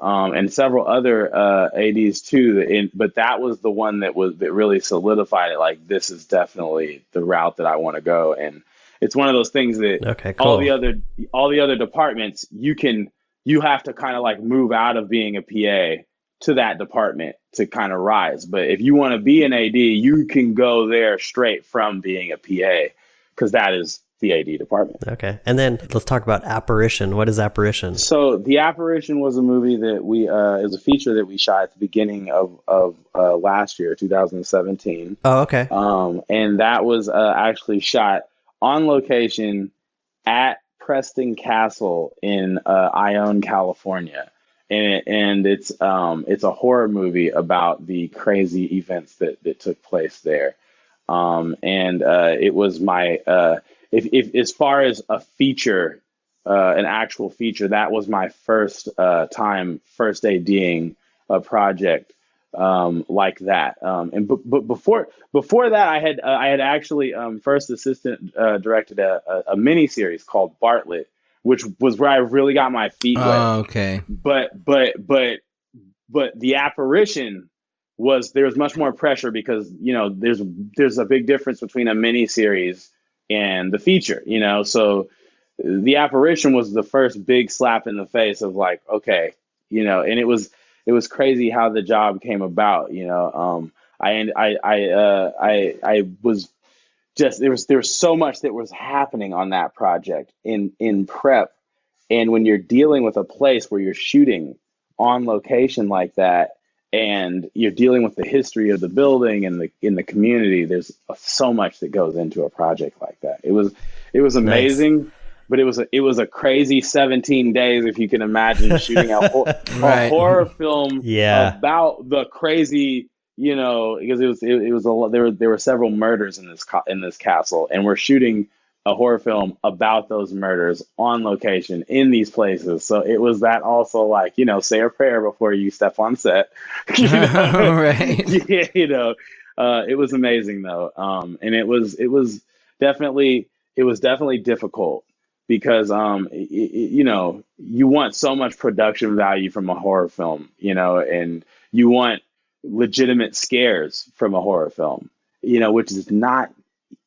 um, and several other uh, ADs too. In, but that was the one that was that really solidified it. Like this is definitely the route that I want to go, and it's one of those things that okay, cool. all the other all the other departments you can you have to kind of like move out of being a PA to that department to kind of rise. But if you want to be an AD, you can go there straight from being a PA because that is the AD department. Okay. And then let's talk about Apparition. What is Apparition? So The Apparition was a movie that we uh is a feature that we shot at the beginning of of uh, last year, 2017. Oh, okay. Um and that was uh, actually shot on location at Preston Castle in uh, Ione, California. And, it, and it's um, it's a horror movie about the crazy events that, that took place there. Um, and uh, it was my uh, if, if as far as a feature, uh, an actual feature, that was my first uh, time first ADing a project um, like that. Um, and but, but before before that, I had uh, I had actually um, first assistant uh, directed a, a, a mini series called Bartlett, which was where I really got my feet wet. Oh, okay. But but but but the apparition was there was much more pressure because you know there's there's a big difference between a mini series and the feature, you know. So the apparition was the first big slap in the face of like, okay, you know, and it was it was crazy how the job came about, you know. Um, I I I uh, I I was just there was there was so much that was happening on that project in in prep, and when you're dealing with a place where you're shooting on location like that and you're dealing with the history of the building and the in the community there's so much that goes into a project like that it was it was amazing nice. but it was a, it was a crazy 17 days if you can imagine shooting a, right. a horror film yeah. about the crazy you know because it was it, it was a there were there were several murders in this in this castle and we're shooting a horror film about those murders on location in these places. So it was that also like, you know, say a prayer before you step on set. you know? right. yeah, you know, uh, it was amazing though. Um, and it was, it was definitely, it was definitely difficult because, um, it, it, you know, you want so much production value from a horror film, you know, and you want legitimate scares from a horror film, you know, which is not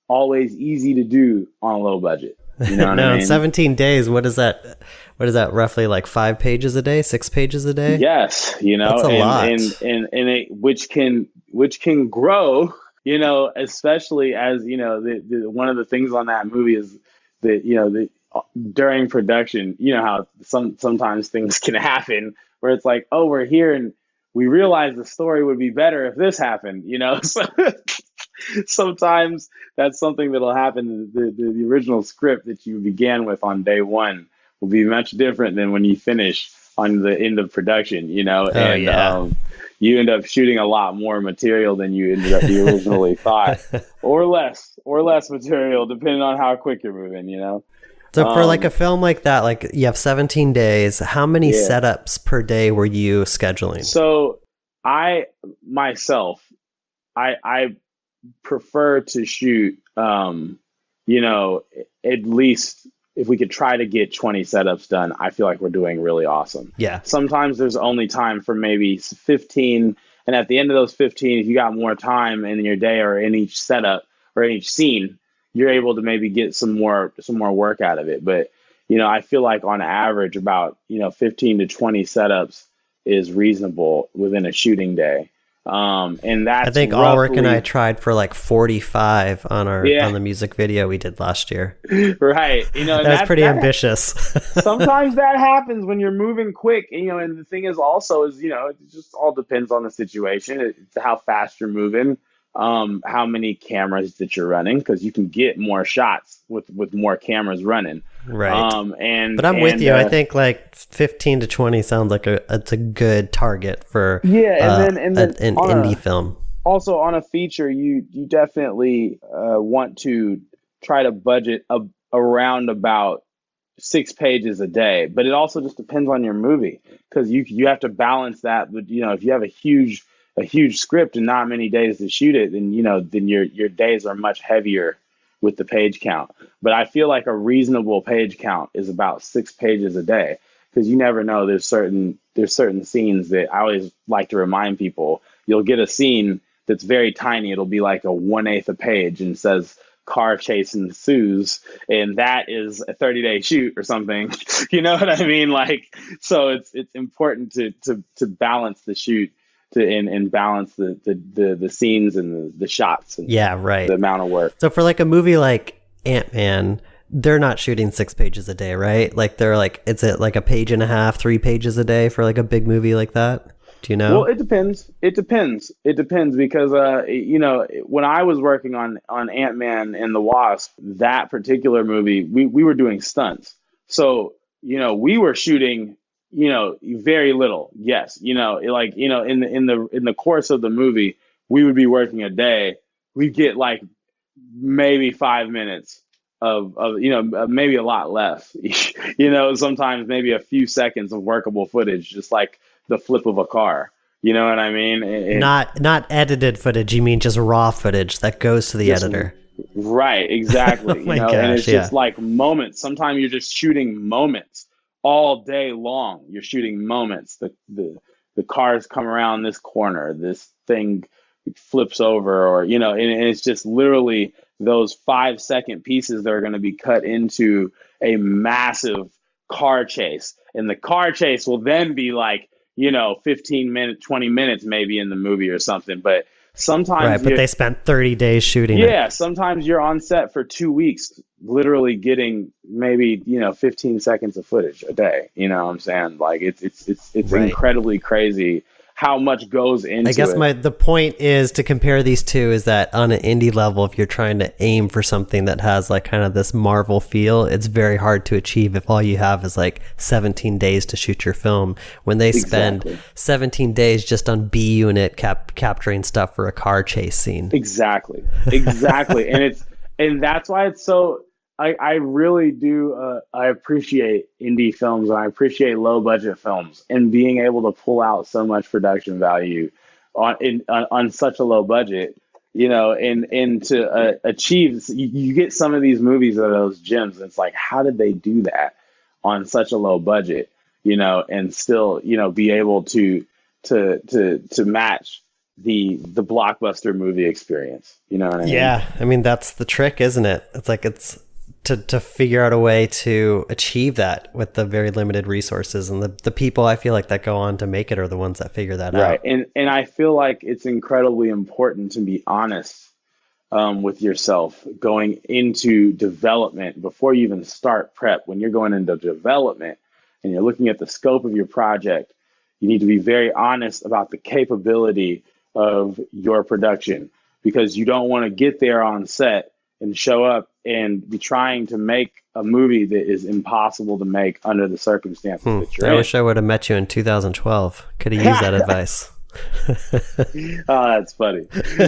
always easy to do on a low budget. You know no, I mean? 17 days. What is that? What is that roughly like five pages a day, six pages a day? Yes. You know, That's a and, lot. and, and, and it, which can, which can grow, you know, especially as, you know, the, the, one of the things on that movie is that, you know, the, uh, during production, you know, how some, sometimes things can happen where it's like, oh, we're here and we realize the story would be better if this happened, you know? So, sometimes that's something that'll happen. The, the, the original script that you began with on day one will be much different than when you finish on the end of production, you know, oh, and yeah. um, you end up shooting a lot more material than you ended up you originally thought, or less, or less material, depending on how quick you're moving, you know. So for Um, like a film like that, like you have 17 days, how many Yeah. setups per day were you scheduling? So I myself, I I prefer to shoot, um, you know, at least if we could try to get 20 setups done, I feel like we're doing really awesome. yeah. Sometimes there's only time for maybe 15, and at the end of those 15, if you got more time in your day or in each setup or in each scene, you're able to maybe get some more some more work out of it. But you know, I feel like on average, about you know 15 to 20 setups is reasonable within a shooting day. Um, and that's I think Allwork and I tried for like 45 on our Yeah. on the music video we did last year. right. You know, That's that- pretty that- ambitious. sometimes that happens when you're moving quick and, you know and the thing is also is you know it just all depends on the situation it's how fast you're moving um how many cameras that you're running because you can get more shots with with more cameras running right. um and but I'm with and, you. I uh, think like 15 to 20 sounds like a it's a good target for Yeah, and uh, then- and then a- an on a- indie film. also on a feature you you definitely uh, want to try to budget a, around about six pages a day but it also just depends on your movie because you you have to balance that but you know if you have a huge a huge script and not many days to shoot it then you know then your your days are much heavier with the page count. But i feel like a reasonable page count is about six pages a day because you never know. There's certain there's certain scenes that i always like to remind people. You'll get a scene that's very tiny. It'll be like a one eighth a page and says car chase ensues and that is a 30 day shoot or something. You know what i mean? Like so it's it's important to to to balance the shoot to and, and balance the, the the the scenes and the, the shots and Yeah, right. the amount of work So for like a movie like Ant Man, they're not shooting six pages a day, right? Like they're like, it's it like a page and a half, three pages a day for like a big movie like that? Do you know? Well, it depends. It depends. It depends because uh, you know, when I was working on on Ant Man and the Wasp, that particular movie, we we were doing stunts. So you know, we were shooting, you know, very little. Yes, you know, like you know, in the in the in the course of the movie, we would be working a day. we'd get like maybe five minutes of, of you know uh, maybe a lot less you know sometimes maybe a few seconds of workable footage just like the flip of a car you know what i mean And- and- not not edited footage. You mean just raw footage that goes to the editor? right exactly Oh you know and gosh, it's just like moments sometimes you're just shooting moments all day long. You're shooting moments. The the the cars come around this corner. This thing flips over or you know and, and it's just literally those five second pieces that are going to be cut into a massive car chase. And the car chase will then be like you know 15 minutes 20 minutes maybe in the movie or something. But sometimes Right, but they spent 30 days shooting it. yeah, sometimes you're on set for two weeks, literally getting maybe you know 15 seconds of footage a day. You know what I'm saying? Like it's it's it's it's Right. incredibly crazy how much goes into I guess it. my the point is to compare these two is that on an indie level, if you're trying to aim for something that has like kind of this Marvel feel, it's very hard to achieve if all you have is like 17 days to shoot your film. When they spend 17 days just on B unit cap- capturing stuff for a car chase scene. Exactly, exactly, and it's and that's why it's so. I I really do. Uh, I appreciate indie films and I appreciate low budget films and being able to pull out so much production value on in on, on such a low budget. You know, and and to uh, achieve, you, you get some of these movies that are those gems. It's like, how did they do that on such a low budget? You know, and still, you know, be able to to to to match the the blockbuster movie experience. You know what I mean? Yeah, I mean that's the trick, isn't it? It's like it's to to figure out a way to achieve that with the very limited resources and the the people I feel like that go on to make it are the ones that figure that Right. out. Right. And and I feel like it's incredibly important to be honest um, with yourself going into development before you even start prep. When you're going into development and you're looking at the scope of your project, you need to be very honest about the capability of your production because you don't want to get there on set and show up and be trying to make a movie that is impossible to make under the circumstances Hmm. that you're I in. wish I would have met you in 2012. Could have used that advice. oh, that's funny.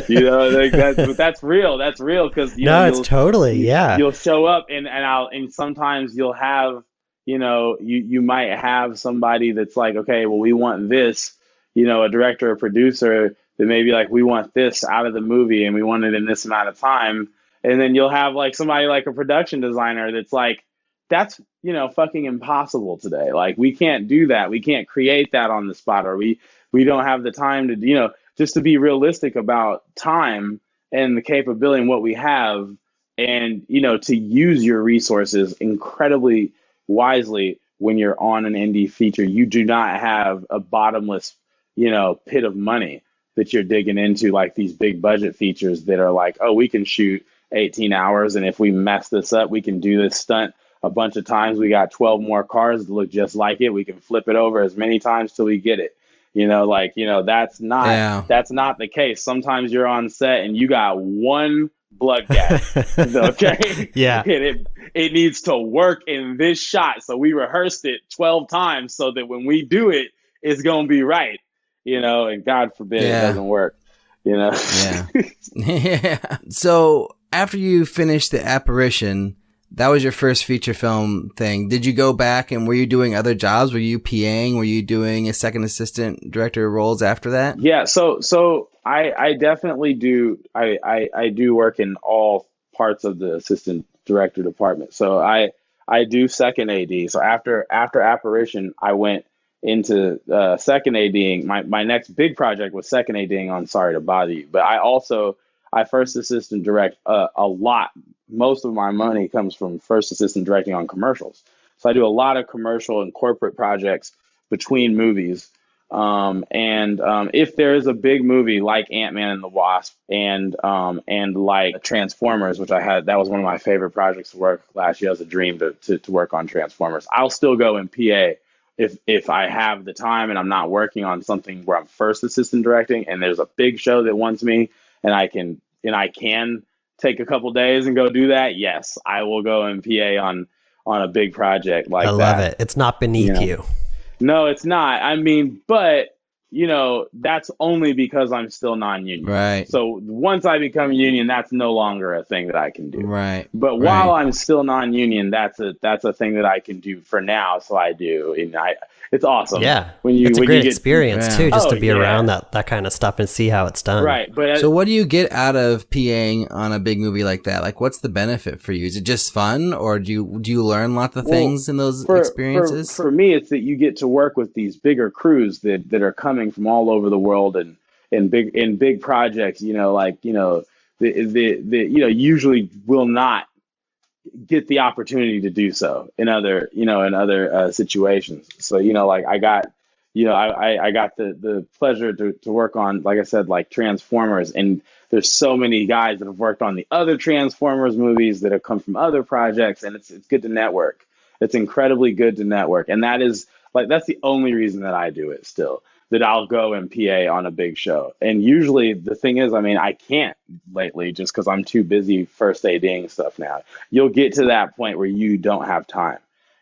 You know, like that's that's real. That's real because no, know, it's totally yeah. You'll show up and and I'll and sometimes you'll have you know you you might have somebody that's like okay, well we want this. You know, a director or producer that maybe like we want this out of the movie and we want it in this amount of time. And then you'll have like somebody like a production designer that's like, that's you know fucking impossible today. Like we can't do that. We can't create that on the spot, or we we don't have the time to you know just to be realistic about time and the capability and what we have and you know to use your resources incredibly wisely when you're on an indie feature you do not have a bottomless you know pit of money that you're digging into like these big budget features that are like oh we can shoot 18 hours and if we mess this up we can do this stunt a bunch of times we got 12 more cars that look just like it we can flip it over as many times till we get it you know, like, you know, that's not yeah. that's not the case. Sometimes you're on set and you got one blood gas. okay. Yeah. And it it needs to work in this shot. So we rehearsed it 12 times so that when we do it, it's gonna be right. You know, and God forbid yeah. it doesn't work. You know? Yeah. yeah. So after you finished the apparition, that was your first feature film thing. Did you go back and were you doing other jobs? Were you PAing? Were you doing a second assistant director roles after that? Yeah, so so I I definitely do I I, I do work in all parts of the assistant director department. So I I do second AD. So after after apparition, I went into uh, second ADing. My my next big project was second ADing on Sorry to Bother You, but I also I first assistant direct uh, a lot most of my money comes from first assistant directing on commercials. So I do a lot of commercial and corporate projects between movies. Um, and um, if there is a big movie like Ant Man and the Wasp and um, and like Transformers, which I had, that was one of my favorite projects to work last year. It was a dream to, to, to work on Transformers. I'll still go in PA if if I have the time and I'm not working on something where I'm first assistant directing and there's a big show that wants me and I can and I can take a couple days and go do that, yes, I will go and PA on on a big project like that. I love that. it. It's not beneath you, know? you. No, it's not. I mean, but you know, that's only because I'm still non-union. Right. So once I become union, that's no longer a thing that I can do. Right. But right. while I'm still non-union, that's a that's a thing that I can do for now. So I do, and I it's awesome. Yeah, when you it's a great get, experience yeah. too, just oh, to be yeah. around that that kind of stuff and see how it's done. Right, but so what do you get out of PAing on a big movie like that? Like, what's the benefit for you? Is it just fun, or do you do you learn lots of things in those for, experiences? For, for me, it's that you get to work with these bigger crews that that are coming from all over the world and in big in big projects. You know, like you know the the, the you know usually will not get the opportunity to do so in other you know in other uh, situations. So you know like i got you know i i got the the pleasure to, to work on like i said like transformers. And there's so many guys that have worked on the other transformers movies that have come from other projects. And it's it's good to network. It's incredibly good to network. And that is like that's the only reason that i do it still that I'll go and PA on a big show. And usually the thing is, I mean, I can't lately just because I'm too busy first ADing stuff now. You'll get to that point where you don't have time.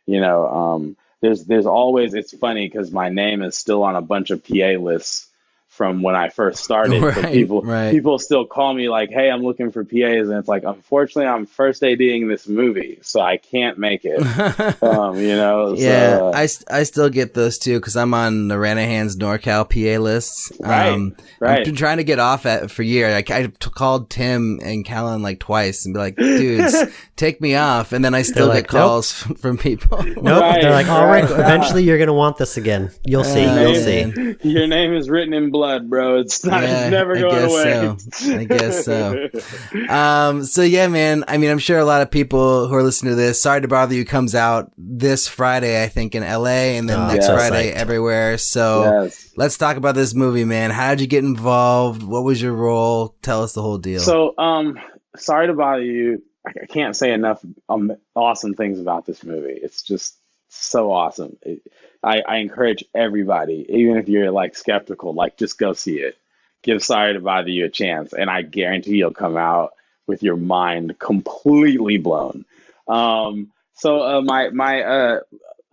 You know, um, there's there's always it's funny because my name is still on a bunch of PA lists from when I first started. Right, so people right. people still call me like, "Hey, I'm looking for PAs," and it's like, unfortunately, I'm first ADing this movie, so I can't make it. um, you know. Yeah, so, uh, I, I still get those too because I'm on the Ranahan's NorCal PA lists. Right, um, right. I've been trying to get off at for years. I, I called Tim and Callan like twice and be like, "Dudes, take me off," and then I still get calls nope. from people. Nope. Right, They're like, "All right, eventually you're gonna want this again. You'll see. Uh, you'll see." Your name is written in blood blood, bro. It's not. Yeah, it's never going away. So. I guess so. um. So yeah, man. I mean, I'm sure a lot of people who are listening to this, "Sorry to Bother You" comes out this Friday, I think, in LA, and then oh, next yes, Friday everywhere. So yes. let's talk about this movie, man. How did you get involved? What was your role? Tell us the whole deal. So, um, sorry to bother you. I can't say enough um, awesome things about this movie. It's just so awesome. It, I, I encourage everybody, even if you're like skeptical, like just go see it. Give Sorry to Bother You a chance, and I guarantee you'll come out with your mind completely blown. Um, so uh, my my uh,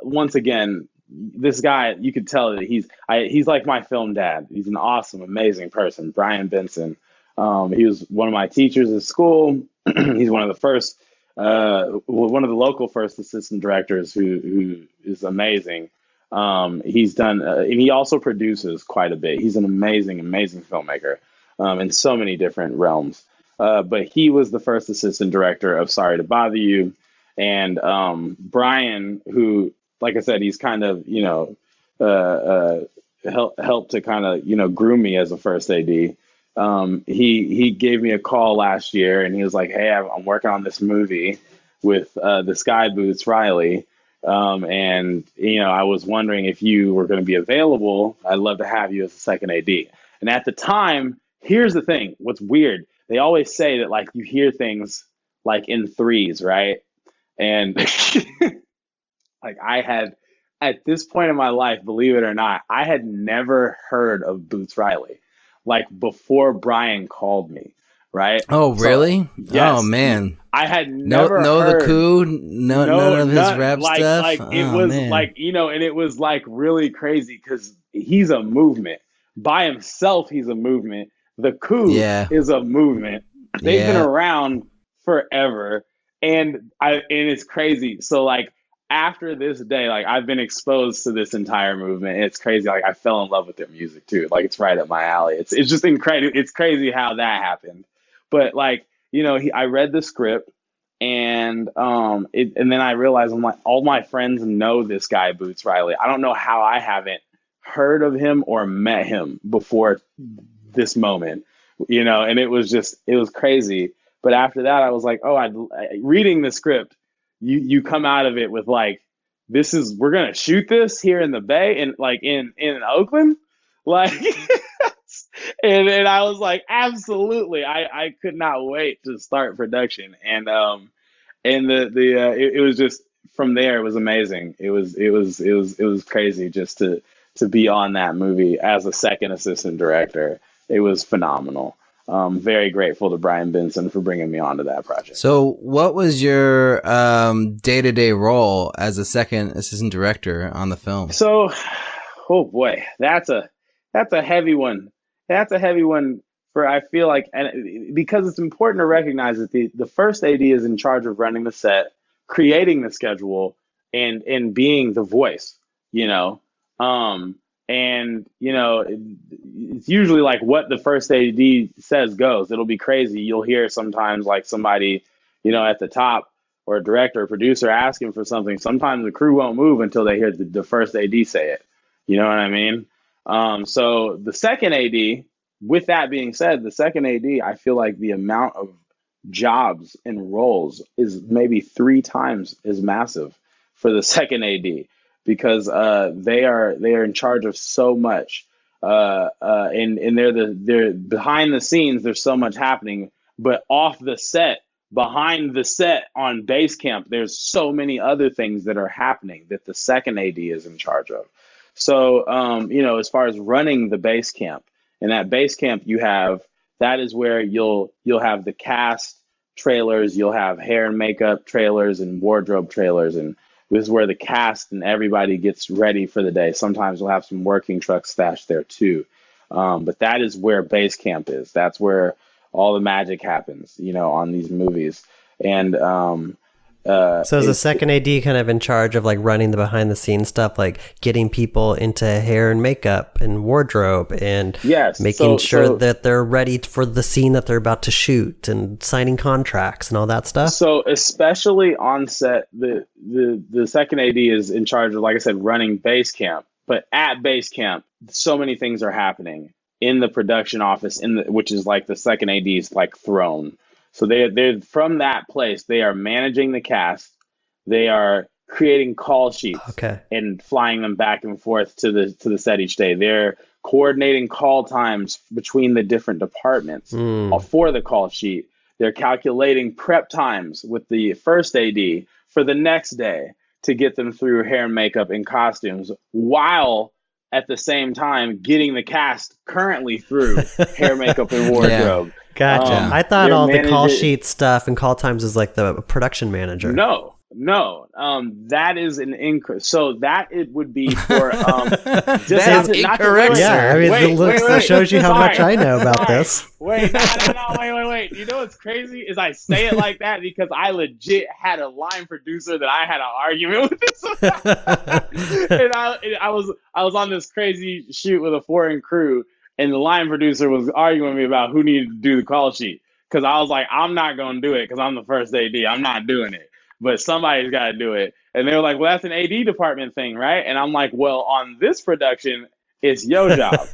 once again, this guy, you could tell that he's I, he's like my film dad. He's an awesome, amazing person, Brian Benson. Um, he was one of my teachers at school. he's one of the first, uh, one of the local first assistant directors who who is amazing. Um, he's done, uh, and he also produces quite a bit. He's an amazing, amazing filmmaker um, in so many different realms. Uh, but he was the first assistant director of Sorry to Bother You, and um, Brian, who, like I said, he's kind of you know uh, uh, help helped to kind of you know groom me as a first AD. Um, he he gave me a call last year, and he was like, "Hey, I'm working on this movie with uh, the Sky Boots Riley." Um, and you know, I was wondering if you were going to be available. I'd love to have you as a second AD. And at the time, here's the thing: what's weird? They always say that like you hear things like in threes, right? And like I had at this point in my life, believe it or not, I had never heard of Boots Riley. Like before Brian called me, right? Oh, really? So, yes, oh man. I had never no, no the coup, no, no none of his none, rap like, stuff. Like it oh, was man. like you know, and it was like really crazy because he's a movement by himself. He's a movement. The coup yeah. is a movement. They've Yeah. been around forever, and I and it's crazy. So like after this day, like I've been exposed to this entire movement. It's crazy. Like I fell in love with their music too. Like it's right up my alley. It's it's just incredible. It's crazy how that happened. But like you know, he, I read the script and um it, and then I realized I'm like all my friends know this guy Boots Riley. I don't know how I haven't heard of him or met him before this moment, you know. And it was just it was crazy. But after that, I was like, oh, I'd reading the script. You you come out of it with like this is we're gonna shoot this here in the Bay and like in in Oakland, like. and and I was like, absolutely. I I could not wait to start production. And um and the the uh, it, it was just from there it was amazing. It was it was it was it was crazy just to to be on that movie as a second assistant director. It was phenomenal. Um, very grateful to Brian Benson for bringing me onto that project. So, what was your um, day-to-day role as a second assistant director on the film? So, oh boy, that's a that's a heavy one. That's a heavy one for I feel like and because it's important to recognize that the the first AD is in charge of running the set, creating the schedule, and and being the voice. You know, um, and you know it's usually like what the first AD says goes. It'll be crazy. You'll hear sometimes like somebody, you know, at the top or a director or producer asking for something. Sometimes the crew won't move until they hear the, the first AD say it. You know what I mean? Um, so the second AD, with that being said, the second AD, I feel like the amount of jobs and roles is maybe three times as massive for the second AD because uh, they are they are in charge of so much, uh, uh, and and they're the they're behind the scenes. There's so much happening, but off the set, behind the set on base camp, there's so many other things that are happening that the second AD is in charge of. So, um, you know, as far as running the base camp, and at base camp, you have that is where you'll you'll have the cast trailers, you'll have hair and makeup trailers and wardrobe trailers, and this is where the cast and everybody gets ready for the day. Sometimes we'll have some working trucks stashed there too, um, but that is where base camp is. That's where all the magic happens, you know, on these movies. And um, uh, So is the second AD kind of in charge of like running the behind the scenes stuff, like getting people into hair and makeup and wardrobe and Yes, making so- sure so- that they're ready for the scene that they're about to shoot and signing contracts and all that stuff? So especially on set, the the the second AD is in charge of, like I said, running base camp. But at base camp, so many things are happening in the production office, in the which is like the second AD's like throne. So they they're from that place. They are managing the cast. They are creating call sheets Okay. and flying them back and forth to the to the set each day. They're coordinating call times between the different departments Mm. for the call sheet. They're calculating prep times with the first AD for the next day to get them through hair and makeup and costumes while at the same time getting the cast currently through hair, makeup, and wardrobe. Gotcha. Um, I thought all the call sheet stuff and call times is like the production manager. No, no, um, that is an incorrect. So that it would be for um, That is to- incorrect, Yeah, I mean, Wait, looks wait, that wait. shows you how much I know about this. Wait, no, no, no, wait, wait, wait. You know what's crazy is I say it like that because I legit had a line producer that I had an argument with this, and I, and I was I was on this crazy shoot with a foreign crew, and the line producer was arguing with me about who needed to do the call sheet because I was like, I'm not gonna do it because I'm the first AD. I'm not doing it, but somebody's got to do it. And they were like, well, that's an AD department thing, right? And I'm like, well, on this production, it's your job.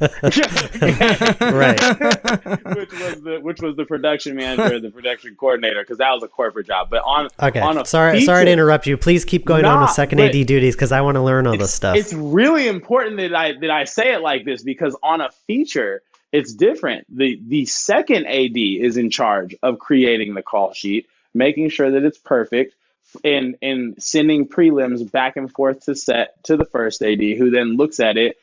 Right. which was the which was the production manager, the production coordinator, because that was a corporate job. But on Okay, on a sorry, sorry to interrupt you. Please keep going on Nah, with second AD duties because I want to learn all this stuff. It's really important that I that I say it like this because on a feature, it's different. The the second AD is in charge of creating the call sheet, making sure that it's perfect, and and sending prelims back and forth to set to the first AD, who then looks at it,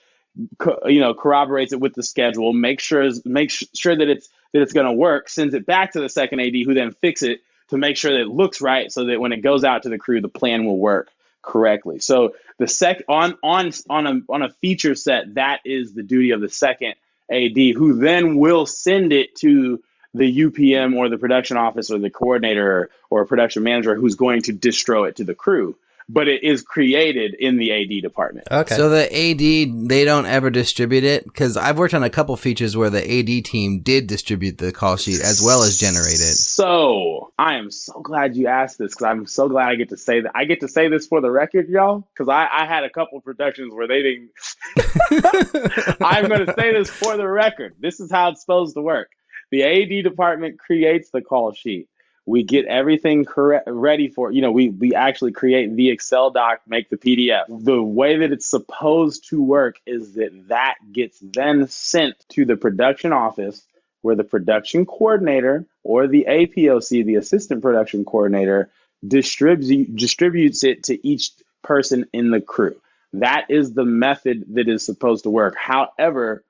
co- you know, corroborates it with the schedule, makes sure makes sure that it's that it's going to work, sends it back to the second AD, who then fix it to make sure that it looks right, so that when it goes out to the crew, the plan will work correctly. So the sec on on on a on a feature set, that is the duty of the second AD, who then will send it to the UPM or the production office or the coordinator or production manager who's going to distro it to the crew. But it is created in the AD department. okay. So the AD, they don't ever distribute it because I've worked on a couple features where the AD team did distribute the call sheet as well as generate it. So I am so glad you asked this because I'm so glad I get to say that. I get to say this for the record, y'all, because I, I had a couple productions where they didn't. I'm going to say this for the record. This is how it's supposed to work. The AD department creates the call sheet. We get everything ready for you know. We we actually create the Excel doc, make the PDF. The way that it's supposed to work is that that gets then sent to the production office where the production coordinator or the APOC, the assistant production coordinator, distributes distributes it to each person in the crew. That is the method that is supposed to work. However,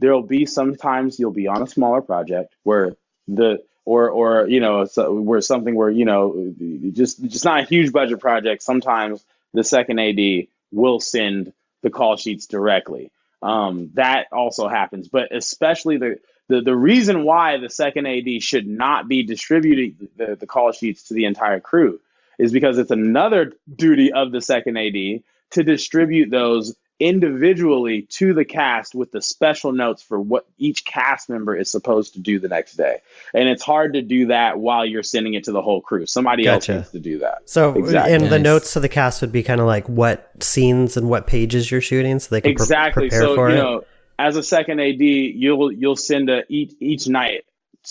there'll be sometimes you'll be on a smaller project where the or or you know so where something where you know just just not a huge budget project. Sometimes the second AD will send the call sheets directly. Um, that also happens, but especially the the, the reason why the second AD should not be distributing the, the call sheets to the entire crew is because it's another duty of the second AD to distribute those individually to the cast with the special notes for what each cast member is supposed to do the next day. And it's hard to do that while you're sending it to the whole crew. Somebody Gotcha. else needs to do that. so, Exactly. and the notes to the cast would be kind of like what scenes and what pages you're shooting, so they can pre- exactly. prepare so for you it. know, as a second AD, you'll you'll send a each each night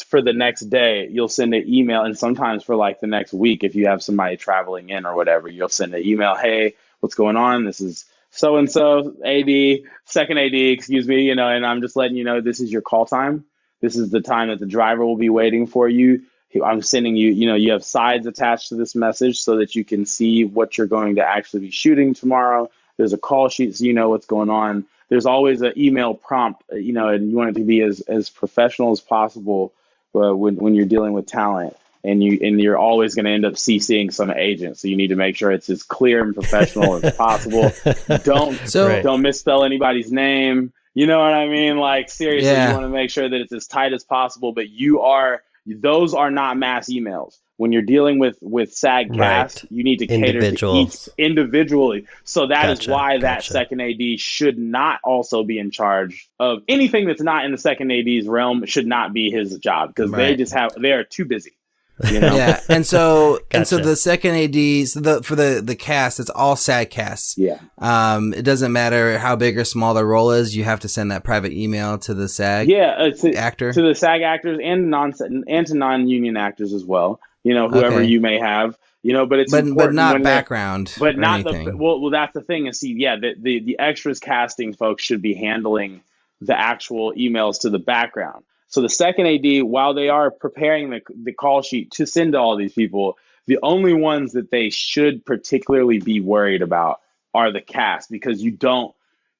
for the next day. You'll send an email, and sometimes for like the next week, if you have somebody traveling in or whatever, you'll send an email. Hey, what's going on? This is so and so AD, second AD, excuse me. You know, and I'm just letting you know this is your call time. This is the time that the driver will be waiting for you. I'm sending you, you know, you have sides attached to this message so that you can see what you're going to actually be shooting tomorrow. There's a call sheet so you know what's going on. There's always an email prompt, you know, and you want it to be as, as professional as possible uh, when, when you're dealing with talent. And you and you're always going to end up CCing some agent, so you need to make sure it's as clear and professional as possible. Don't So- Right. don't misspell anybody's name. You know what I mean? Like seriously, Yeah. you want to make sure that it's as tight as possible. But you are those are not mass emails. When you're dealing with with SAG cast, Right. you need to cater to each individually. So that is Gotcha, why that gotcha. second AD should not also be in charge of anything that's not in the second AD's realm. Should not be his job because they just have they are too busy. You know? Yeah, and so and so the second AD, so the for the the cast, it's all SAG casts. yeah. Um, it doesn't matter how big or small the role is. You have to send that private email to the SAG Yeah, uh, to, actor. to the SAG actors and non and to non-union actors as well. You know, whoever Okay. you may have. You know, but it's but but not background. but or not the well. Well, that's the thing. And see, yeah, the, the the extras casting folks should be handling the actual emails to the background. So the second AD, while they are preparing the the call sheet to send to all these people, the only ones that they should particularly be worried about are the cast because you don't,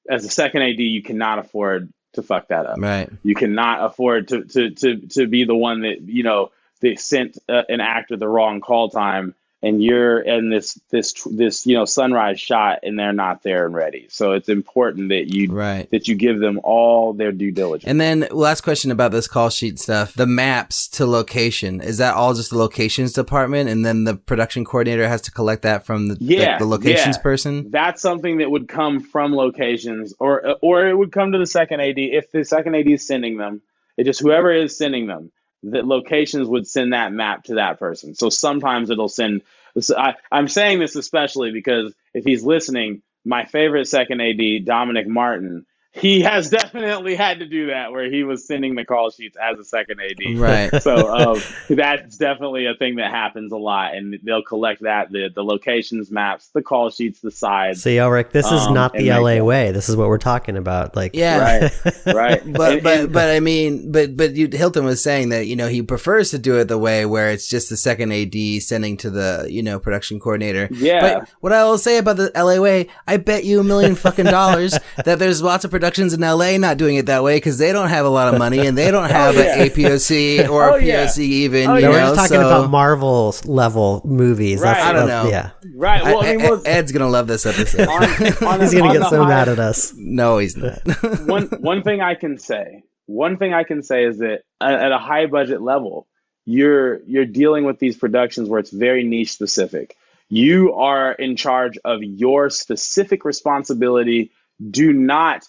as a second AD, you cannot afford to fuck that up. right. You cannot afford to to to to be the one that you know they sent uh, an actor the wrong call time and you're in this this this you know sunrise shot and they're not there and ready so it's important that you right. that you give them all their due diligence And then last question about this call sheet stuff. The maps to location. Is that all just the locations department and then the production coordinator has to collect that from the, Yeah, the, the locations yeah. person? that's something that would come from locations or or it would come to the second AD if the second AD is sending them it just whoever is sending them the locations would send that map to that person. So sometimes it'll send so I, I'm saying this especially because if he's listening my favorite second AD Dominic Martin he has definitely had to do that where he was sending the call sheets as a second AD Right. so um, that's definitely a thing that happens a lot, and they'll collect that the the locations, maps, the call sheets, the sides. See, Ulrich, this is Um, not the LA that- way. This is what we're talking about. Like, Yeah. Right, right. But And- but and- but I mean, but but you, Hilton was saying that you know he prefers to do it the way where it's just the second AD sending to the you know production coordinator. Yeah. But what I will say about the LA way, I bet you a million fucking dollars that there's lots of productions in LA not doing it that way because they don't have a lot of money and they don't oh, have Oh, yeah. an APOC or Oh, a yeah. POC even. Oh, you No, yeah. we're just talking so- about Marvel level movies. That's, I don't that's- know. Yeah, right. Well, I, mean, well, Ed's gonna love this episode. on, on, he's gonna get so high- mad at us. no, he's not. one one thing I can say, one thing I can say is that at, at a high budget level, you're you're dealing with these productions where it's very niche specific. You are in charge of your specific responsibility. Do not,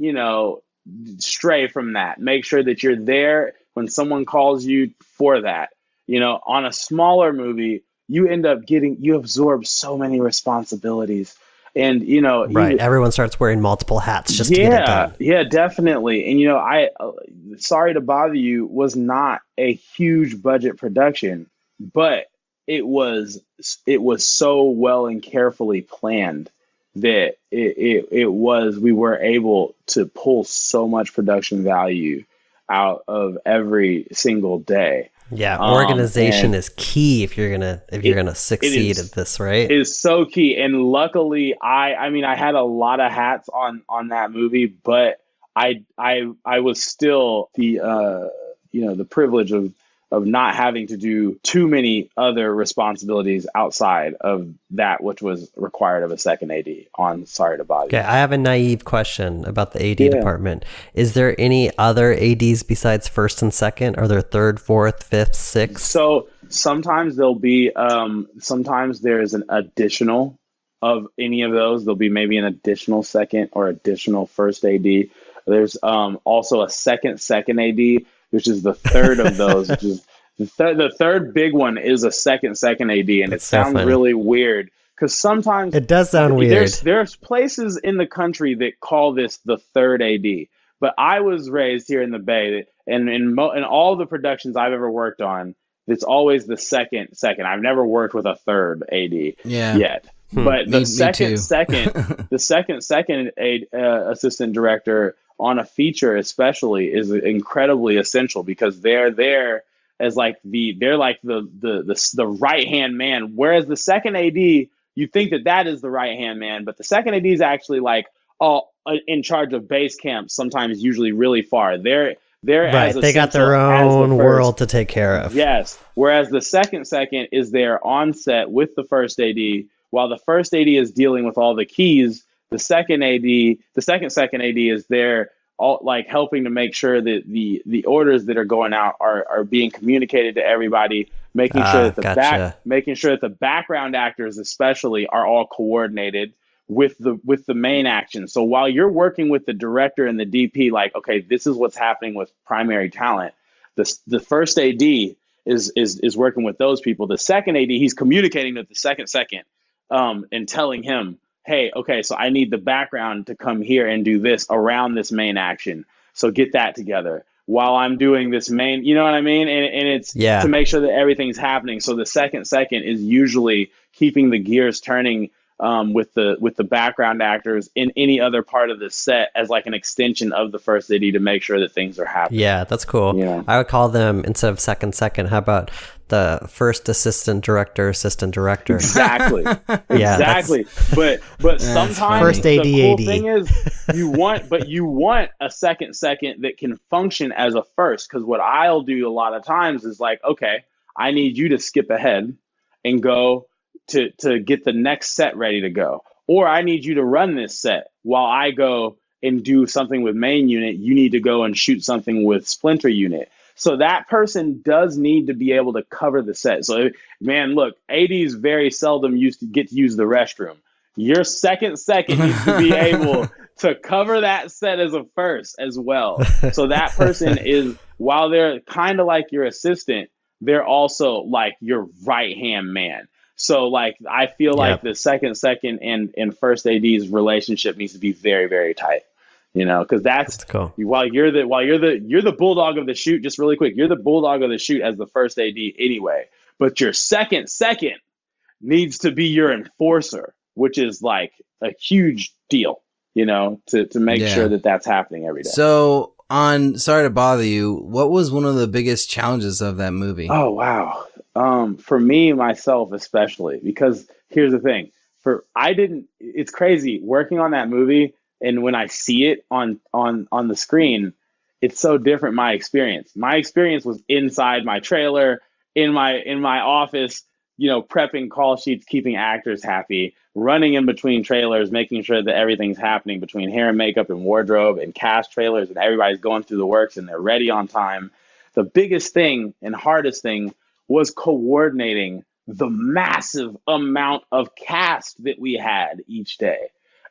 you know, stray from that. Make sure that you're there when someone calls you for that. You know, on a smaller movie, you end up getting you absorb so many responsibilities. And you know, you- Right. Everyone starts wearing multiple hats just to get it yeah, yeah, definitely. And you know, I uh, sorry to bother you was not a huge budget production, but it was it was so well and carefully planned that it, it it was we were able to pull so much production value out of every single day. Yeah, Um, organization and- is key if you're gonna if you're It- gonna succeed is. at this, right? is so key and luckily i i mean i had a lot of hats on on that movie but i i i was still the uh you know the privilege of of not having to do too many other responsibilities outside of that which was required of a second ad on sorry to bother Okay, I have a naive question about the AD Yeah. department. Is there any other ADs besides first and second? Are there third, fourth, fifth, sixth? So sometimes there'll be um, sometimes there's an additional of any of those. There'll be maybe an additional second or additional first AD. There's um, also a second second AD, which is the third of those. which is the third. The third big one is a second second AD, and That's it sounds funny. really weird because sometimes It does sound weird. there's there's places in the country that call this the third AD, but I was raised here in the Bay, and in mo- in all the productions I've ever worked on, it's always the second second. I've never worked with a third AD Yeah. yet, Hmm. but the me second too. second the second second aid, uh, assistant director on a feature especially is incredibly essential because they're there as like the they're like the the the, the right hand man whereas the second AD you think that that is the right hand man but the second AD is actually like oh uh, in charge of base camp sometimes usually really far they're they're right. as They got their as the own world to take care of. Yes. Whereas the second second is there on set with the first AD, while the first AD is dealing with all the keys. The second AD, the second second AD is there, all like helping to make sure that the the orders that are going out are are being communicated to everybody, making Ah, sure that the gotcha. back, making sure that the background actors especially are all coordinated with the with the main action. So while you're working with the director and the DP, like okay, this is what's happening with primary talent the the first AD is is is working with those people. The second AD, he's communicating with the second second, um, and telling him, hey, okay, so I need the background to come here and do this around this main action. So get that together while I'm doing this main. You know what I mean? And and it's Yeah. to make sure that everything's happening. So the second second is usually keeping the gears turning. Um, with the with the background actors in any other part of the set as like an extension of the first AD to make sure that things are happening. Yeah, that's cool. Yeah. I would call them instead of second second. How about the first assistant director, assistant director? Exactly. Yeah, exactly. But but sometimes First the AD, cool AD. thing is you want but you want a second second that can function as a first because what I'll do a lot of times is like, okay, I need you to skip ahead and go to to get the next set ready to go, or I need you to run this set while I go and do something with main unit. You need to go and shoot something with splinter unit. So that person does need to be able to cover the set. So man, look, ADs very seldom used to get to use the restroom. Your second second needs to be able to cover that set as a first as well. So that person is while they're kind of like your assistant, they're also like your right hand man. So like I feel like the second second and and first AD's relationship needs to be very very tight. You know, because that's, that's cool. while you're the while you're the you're the bulldog of the shoot. Just really quick, you're the bulldog of the shoot as the first AD anyway. But your second second needs to be your enforcer, which is like a huge deal. You know, to to make yeah. sure that that's happening every day. So on sorry to bother you what was one of the biggest challenges of that movie oh wow um for me myself especially because here's the thing for i didn't it's crazy working on that movie and when i see it on on on the screen it's so different my experience my experience was inside my trailer in my in my office you know prepping call sheets keeping actors happy running in between trailers, making sure that everything's happening between hair and makeup and wardrobe and cast trailers, and everybody's going through the works and they're ready on time. The biggest thing and hardest thing was coordinating the massive amount of cast that we had each day.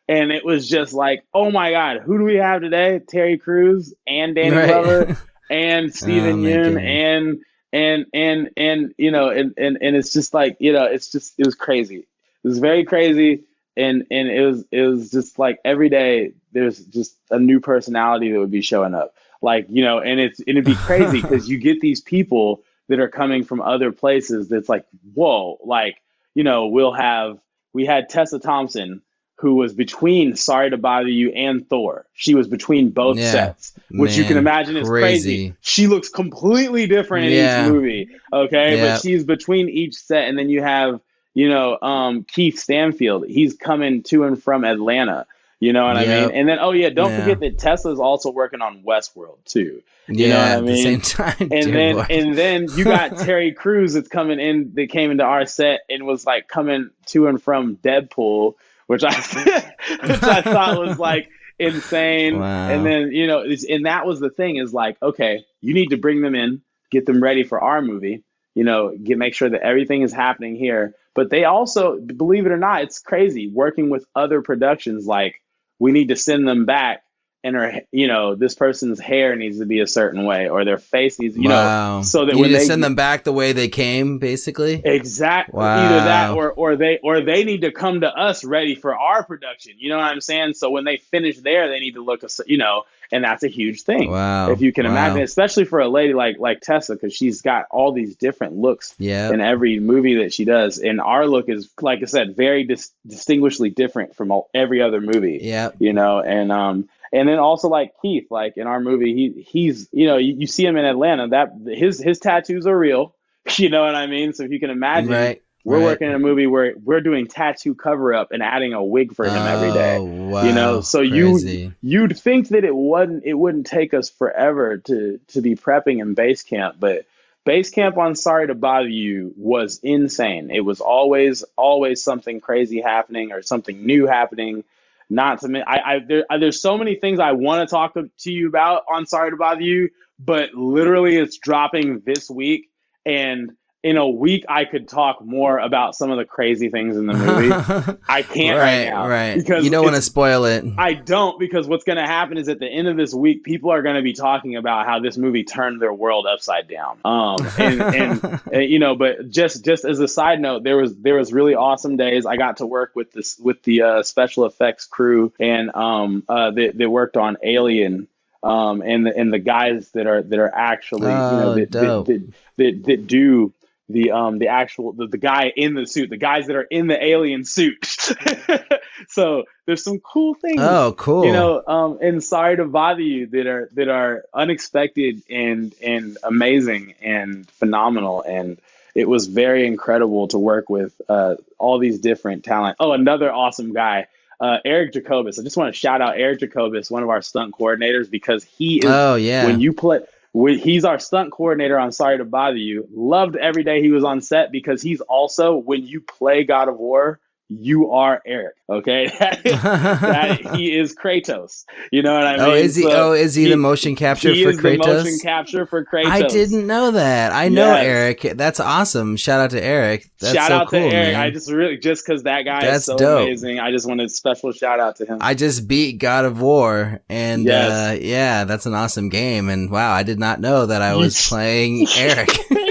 And it was just like, oh my God, who do we have today? Terry Crews and Danny right. Glover and oh Steven oh, Yeun and and and and you know and, and and it's just like you know it's just it was crazy it was very crazy and and it was it was just like every day there's just a new personality that would be showing up like you know and it's it'd be crazy because you get these people that are coming from other places that's like whoa like you know we'll have we had tessa thompson who was between sorry to bother you and thor she was between both yeah, sets which man, you can imagine is crazy. crazy. she looks completely different in yeah. each movie okay yeah. but she's between each set and then you have you know, um, Keith Stanfield, he's coming to and from Atlanta. You know what yep. I mean? And then, oh yeah, don't yeah. forget that Tessa's also working on Westworld too. You yeah, know what I mean? same time. And then, and then you got Terry Crews that's coming in. That came into our set and was like coming to and from Deadpool, which I, which I thought was like insane. Wow. And then you know, and that was the thing is like, okay, you need to bring them in, get them ready for our movie. You know, get make sure that everything is happening here but they also, believe it or not, it's crazy working with other productions. Like we need to send them back and her, you know, this person's hair needs to be a certain way, or their face needs, you wow. know, so that you when they send them back the way they came, basically. Exactly. Wow. Either that, or or they or they need to come to us ready for our production. You know what I'm saying? So when they finish there, they need to look, you know, and that's a huge thing. Wow. If you can wow. imagine, especially for a lady like like Tessa, because she's got all these different looks yep. in every movie that she does, and our look is, like I said, very dis- distinguishedly different from all, every other movie. Yeah. You know, and um, and then also like Keith, like in our movie, he he's you know you, you see him in Atlanta. That his his tattoos are real. You know what I mean? So if you can imagine, right, we're right. working in a movie where we're doing tattoo cover up and adding a wig for him oh, every day. Wow, you know, so crazy. you you'd think that it wouldn't it wouldn't take us forever to to be prepping in base camp, but base camp on Sorry to Bother You was insane. It was always always something crazy happening or something new happening not to I, I there, there's so many things I want to talk to you about on Sorry to Bother You, but literally it's dropping this week, and in a week I could talk more about some of the crazy things in the movie. I can't right, right now. Right. Because you don't want to spoil it. I don't because what's going to happen is at the end of this week, people are going to be talking about how this movie turned their world upside down. Um, and, and, and, you know, but just just as a side note, there was there was really awesome days. I got to work with this with the uh, special effects crew and um uh they, they worked on Alien um, and the and the guys that are that are actually oh, you know that, that, that, that, that do the um the actual the, the guy in the suit, the guys that are in the alien suit. so there's some cool things. Oh, cool. You know, um, and sorry to bother you that are that are unexpected and and amazing and phenomenal and it was very incredible to work with uh, all these different talent. Oh, another awesome guy, uh, Eric Jacobus. I just want to shout out Eric Jacobus, one of our stunt coordinators, because he is. Oh yeah. When you play we, he's our stunt coordinator on Sorry to Bother You. Loved every day he was on set because he's also when you play God of War, you are Eric. Okay, that, he is Kratos. You know what I oh, mean? Oh, is he? So oh, is he, he, the motion capture for Kratos? motion capture for Kratos. I didn't know that. I know yes. Eric. That's awesome. Shout out to Eric. That's shout so out cool, to Eric. Man. I just really just because that guy That's is so dope. amazing. I just wanted special shout out to him. I just beat God of War, and yes. uh, yeah, that's an awesome game. And wow, I did not know that I was playing Eric.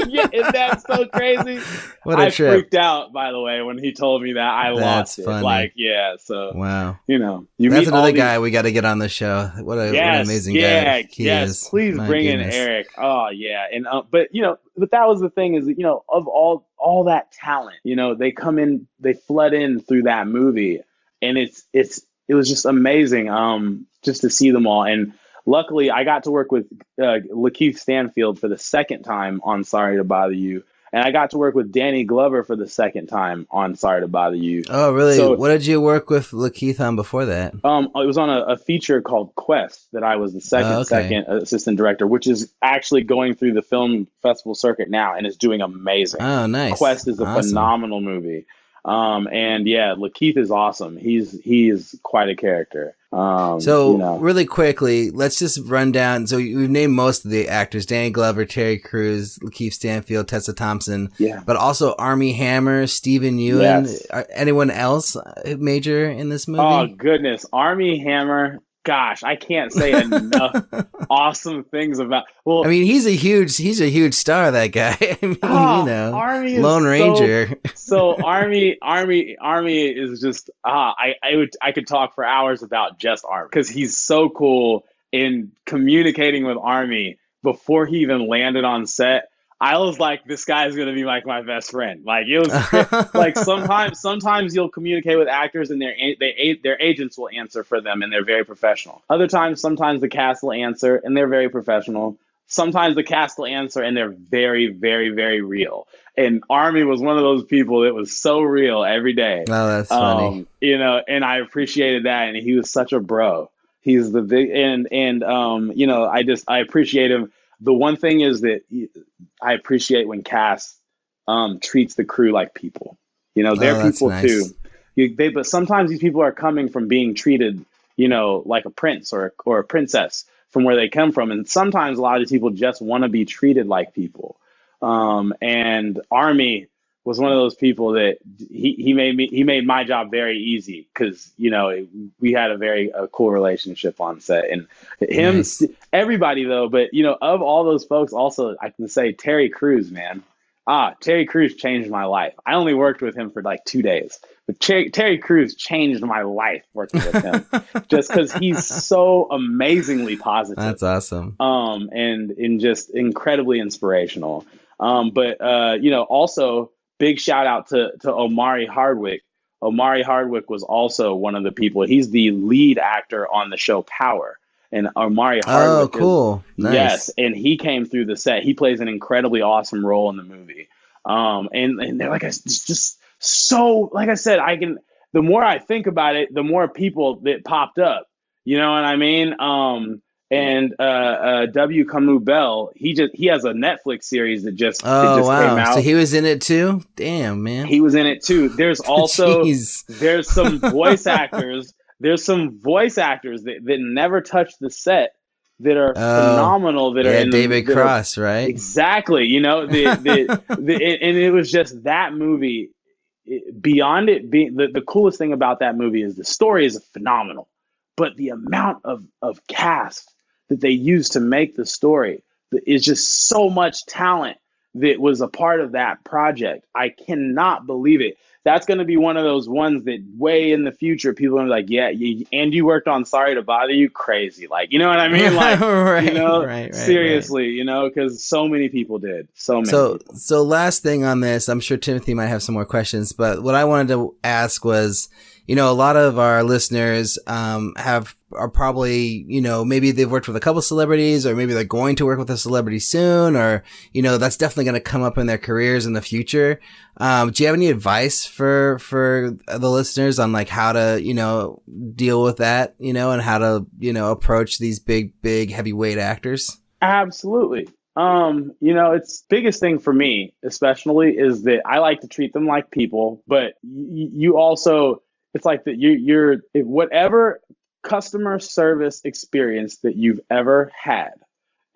yeah, that's so crazy. What a I trip. freaked out, by the way, when he told me that. I that's lost funny. it. Like, yeah. So wow, you know, you that's another guy we got to get on the show. What a yes, what an amazing yeah, guy he yes. is. Please My bring goodness. in Eric. Oh yeah, and uh, but you know, but that was the thing is you know of all all that talent, you know, they come in, they flood in through that movie, and it's it's it was just amazing, um, just to see them all and luckily I got to work with uh, Lakeith Stanfield for the second time on Sorry to Bother You. And I got to work with Danny Glover for the second time on Sorry to Bother You. Oh, really? So, what did you work with Lakeith on before that? Um, it was on a, a feature called Quest that I was the second oh, okay. second assistant director, which is actually going through the film festival circuit now and is doing amazing. Oh, nice! Quest is a awesome. phenomenal movie. Um, and yeah, Lakeith is awesome. He's he's quite a character. Um, so you know. really quickly, let's just run down. So we've named most of the actors: Danny Glover, Terry Crews, Lakeith Stanfield, Tessa Thompson. Yeah. But also Armie Hammer, Steven Yeun. Yes. Anyone else major in this movie? Oh goodness, Armie Hammer gosh, I can't say enough awesome things about. Well, I mean, he's a huge, he's a huge star. That guy. I mean, oh, you know, Armie Lone Ranger. So, so Armie, Army, Armie is just. Ah, I, I would, I could talk for hours about just Armie because he's so cool in communicating with Armie before he even landed on set I was like, this guy is gonna be like my best friend. Like it was like sometimes sometimes you'll communicate with actors and their they their agents will answer for them and they're very professional. Other times, sometimes the cast will answer and they're very professional. Sometimes the cast will answer and they're very, very, very real. And Armie was one of those people that was so real every day. Oh, that's funny. Um, you know, and I appreciated that. And he was such a bro. He's the big and and um, you know, I just I appreciate him the one thing is that I appreciate when cast um, treats the crew like people. You know, they're oh, people nice. too. You, they, but sometimes these people are coming from being treated, you know, like a prince or or a princess from where they come from, and sometimes a lot of these people just want to be treated like people. Um, and Armie was one of those people that he, he made me he made my job very easy because you know we had a very a cool relationship on set. And him nice. everybody though but you know of all those folks also I can say Terry Crews man. Ah Terry Crews changed my life. I only worked with him for like two days but Terry, Terry Crews changed my life working with him just because he's so amazingly positive. That's awesome. Um and and just incredibly inspirational. Um but uh you know also big shout out to to Omari Hardwick. Omari Hardwick was also one of the people. He's the lead actor on the show Power. And Omari oh, Hardwick. Oh, cool. Is, nice. Yes. And he came through the set. He plays an incredibly awesome role in the movie. Um, and, and they're like, it's just so, like I said, I can, the more I think about it, the more people that popped up. You know what I mean? Um, and uh, uh, W. Kamau Bell, he just he has a Netflix series that just, oh, just wow. came out. So he was in it too. Damn man, he was in it too. There's also there's some voice actors. There's some voice actors that, that never touch the set that are oh, phenomenal. That yeah, are in David the, Cross, right? Exactly. You know, the, the, the, and it was just that movie. Beyond it being the, the coolest thing about that movie is the story is phenomenal, but the amount of of cast that they used to make the story is just so much talent that was a part of that project. I cannot believe it. That's going to be one of those ones that way in the future people are like, yeah, you, and you worked on Sorry to Bother You, crazy. Like, you know what I mean? Like, right, you know, right, right, seriously, you know, because so many people did. So many. So, people. so last thing on this, I'm sure Timothy might have some more questions, but what I wanted to ask was, you know, a lot of our listeners um, have are probably, you know, maybe they've worked with a couple celebrities or maybe they're going to work with a celebrity soon or, you know, that's definitely going to come up in their careers in the future. Um, do you have any advice for, for the listeners on like how to, you know, deal with that, you know, and how to, you know, approach these big, big heavyweight actors? Absolutely. Um, you know, it's biggest thing for me, especially, is that I like to treat them like people, but y- you also, it's like that you you're whatever customer service experience that you've ever had,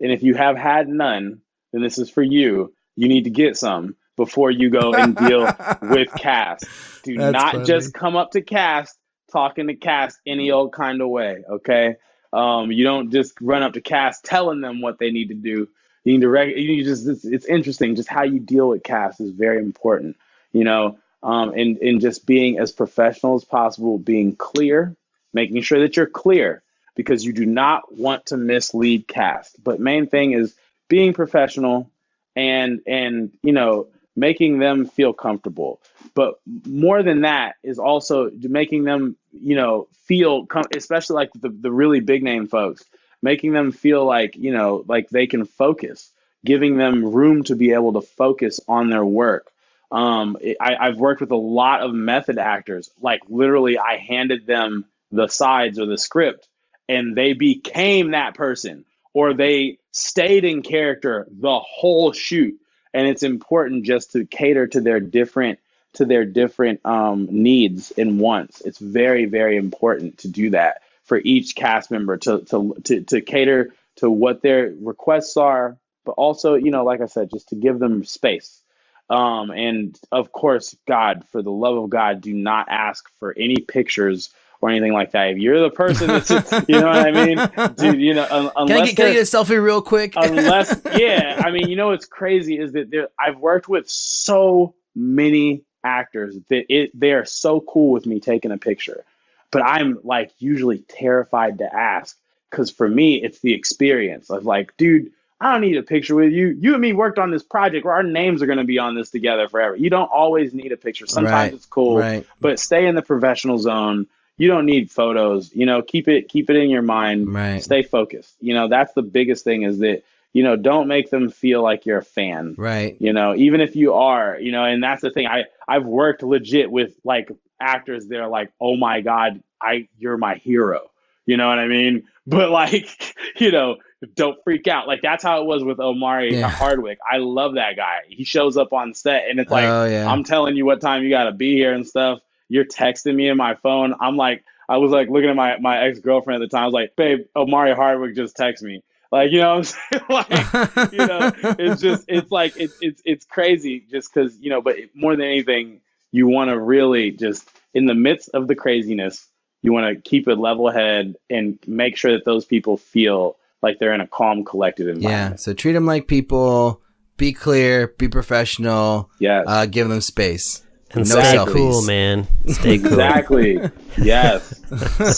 and if you have had none, then this is for you. You need to get some before you go and deal with cast. Do That's not funny. just come up to cast talking to cast any old kind of way, okay? Um, you don't just run up to cast telling them what they need to do. You need to reg- you just it's, it's, interesting just how you deal with cast is very important, you know, um, and and just being as professional as possible, being clear, making sure that you're clear because you do not want to mislead cast. But main thing is being professional and and you know making them feel comfortable. But more than that is also making them, you know, feel, com- especially like the, the really big name folks, making them feel like, you know, like they can focus, giving them room to be able to focus on their work. Um, I, I've worked with a lot of method actors. Like literally, I handed them the sides or the script, and they became that person, or they stayed in character the whole shoot and it's important just to cater to their different to their different um, needs and wants. It's very very important to do that for each cast member to to to, to cater to what their requests are, but also you know like I said, just to give them space. Um, and of course, God, for the love of God, do not ask for any pictures or anything like that. If you're the person that's, you know what I mean, dude, you know, un- unless can I, get, can I get a selfie real quick? unless, yeah, I mean, you know, what's crazy is that there, I've worked with so many actors that it they are so cool with me taking a picture, but I'm like usually terrified to ask because for me it's the experience of like, dude. I don't need a picture with you. You and me worked on this project where our names are going to be on this together forever. You don't always need a picture. Sometimes right, it's cool, right. but stay in the professional zone you don't need photos you know keep it keep it in your mind right stay focused you know that's the biggest thing is that you know don't make them feel like you're a fan right you know even if you are you know and that's the thing i i've worked legit with like actors they're like oh my god i you're my hero you know what i mean but like you know don't freak out like that's how it was with omari yeah. hardwick i love that guy he shows up on set and it's like oh, yeah. i'm telling you what time you got to be here and stuff you're texting me in my phone. I'm like, I was like looking at my, my ex girlfriend at the time. I was like, babe, Omari Hardwick just texted me. Like, you know I'm saying? like, you know, it's just, it's like, it's, it's, it's crazy just because, you know, but more than anything, you want to really just, in the midst of the craziness, you want to keep a level head and make sure that those people feel like they're in a calm, collected environment. Yeah. So treat them like people, be clear, be professional. Yeah. Uh, give them space. And no stay selfies. cool, man. Stay cool. exactly. Yes.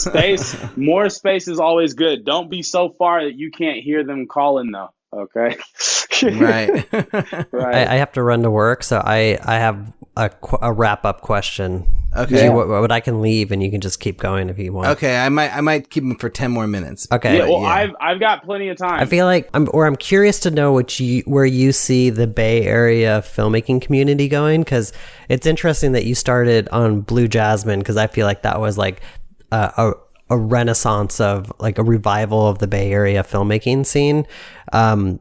space. More space is always good. Don't be so far that you can't hear them calling, though. Okay. Right. right. I, I, have to run to work, so I I have a, a wrap up question. Okay. You, what, what, I can leave and you can just keep going if you want. Okay, I might I might keep them for ten more minutes. Okay. Yeah, well, yeah. I've I've got plenty of time. I feel like I'm or I'm curious to know what you where you see the Bay Area filmmaking community going because it's interesting that you started on Blue Jasmine because I feel like that was like a, a a renaissance of like a revival of the Bay Area filmmaking scene. Um,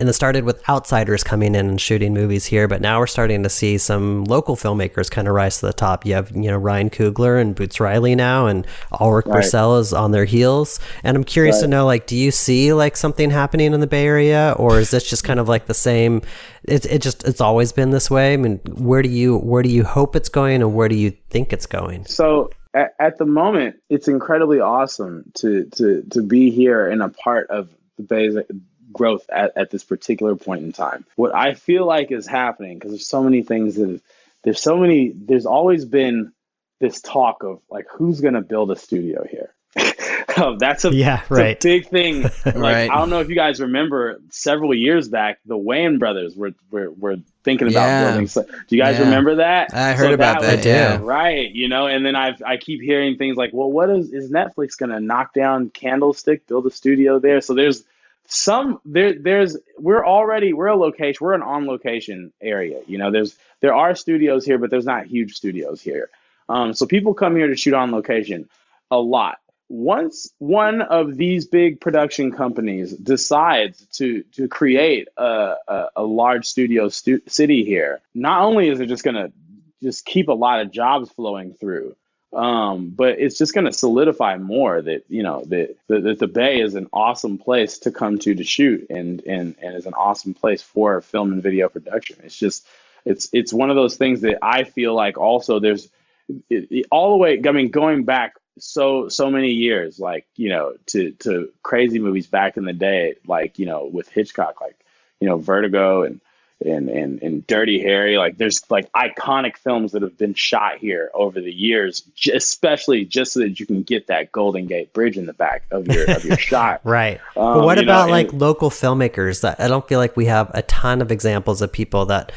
and it started with outsiders coming in and shooting movies here, but now we're starting to see some local filmmakers kind of rise to the top. You have, you know, Ryan Coogler and Boots Riley now, and Ulrich right. Is on their heels. And I'm curious right. to know, like, do you see like something happening in the Bay Area, or is this just kind of like the same? It's it just it's always been this way. I mean, where do you where do you hope it's going, and where do you think it's going? So at, at the moment, it's incredibly awesome to to to be here and a part of the Bay growth at, at this particular point in time. What I feel like is happening, because there's so many things that have, there's so many, there's always been this talk of like, who's going to build a studio here? oh, that's a, yeah, right. A big thing. Like, right. I don't know if you guys remember several years back, the Wayans brothers were, were, were thinking about yeah. building. So, do you guys yeah. remember that? I heard so about that. that yeah. Right. You know, and then I I keep hearing things like, well, what is, is Netflix going to knock down Candlestick, build a studio there? So there's, some there there's we're already we're a location we're an on location area you know there's there are studios here but there's not huge studios here. Um, so people come here to shoot on location a lot. Once one of these big production companies decides to to create a, a, a large studio stu- city here, not only is it just going to just keep a lot of jobs flowing through, um, but it's just going to solidify more that you know that, that, that the Bay is an awesome place to come to to shoot and and and is an awesome place for film and video production. It's just it's it's one of those things that I feel like also there's it, it, all the way. I mean, going back so so many years, like you know, to to crazy movies back in the day, like you know, with Hitchcock, like you know, Vertigo and and, and, and Dirty Harry. Like there's like iconic films that have been shot here over the years, especially just so that you can get that Golden Gate Bridge in the back of your of your shot. right. Um, but what about know, like and, local filmmakers? That I don't feel like we have a ton of examples of people that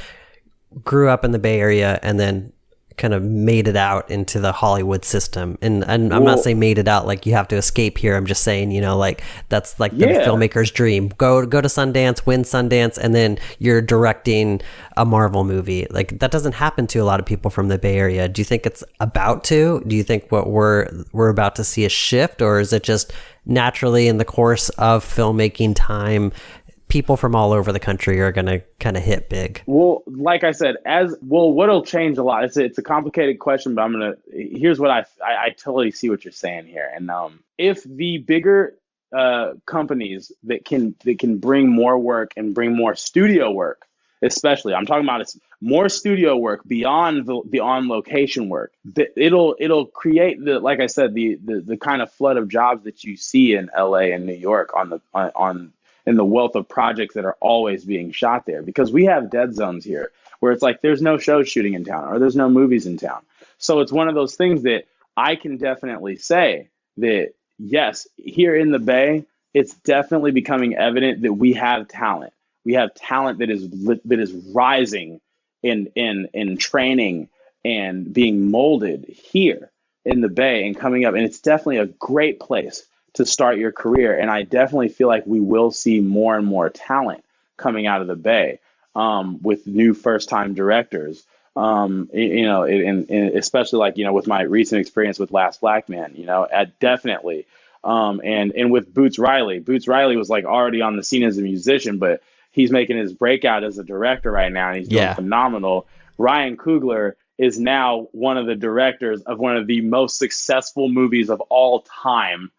grew up in the Bay Area and then kind of made it out into the Hollywood system. And, and I'm not saying made it out like you have to escape here. I'm just saying, you know, like that's like the yeah. filmmaker's dream. Go go to Sundance, win Sundance, and then you're directing a Marvel movie. Like that doesn't happen to a lot of people from the Bay Area. Do you think it's about to? Do you think what we're we're about to see a shift or is it just naturally in the course of filmmaking time people from all over the country are going to kind of hit big? Well, like I said, as well, what'll change a lot? It's a, it's a complicated question, but I'm gonna. Here's what I, I I totally see what you're saying here, and um, if the bigger uh companies that can that can bring more work and bring more studio work especially i'm talking about it's more studio work beyond the, the on location work it'll it'll create the like i said the, the the kind of flood of jobs that you see in la and new york on the on, on and the wealth of projects that are always being shot there because we have dead zones here where it's like there's no shows shooting in town or there's no movies in town. So it's one of those things that I can definitely say that yes, here in the Bay, it's definitely becoming evident that we have talent. We have talent that is that is rising in in in training and being molded here in the Bay and coming up, and it's definitely a great place to start your career. And I definitely feel like we will see more and more talent coming out of the Bay um, with new first time directors. Um, you know, and, and, especially like, you know, with my recent experience with Last Black Man, you know, at definitely. Um, and, and with Boots Riley, Boots Riley was like already on the scene as a musician, but he's making his breakout as a director right now. And he's doing yeah. phenomenal. Ryan Coogler is now one of the directors of one of the most successful movies of all time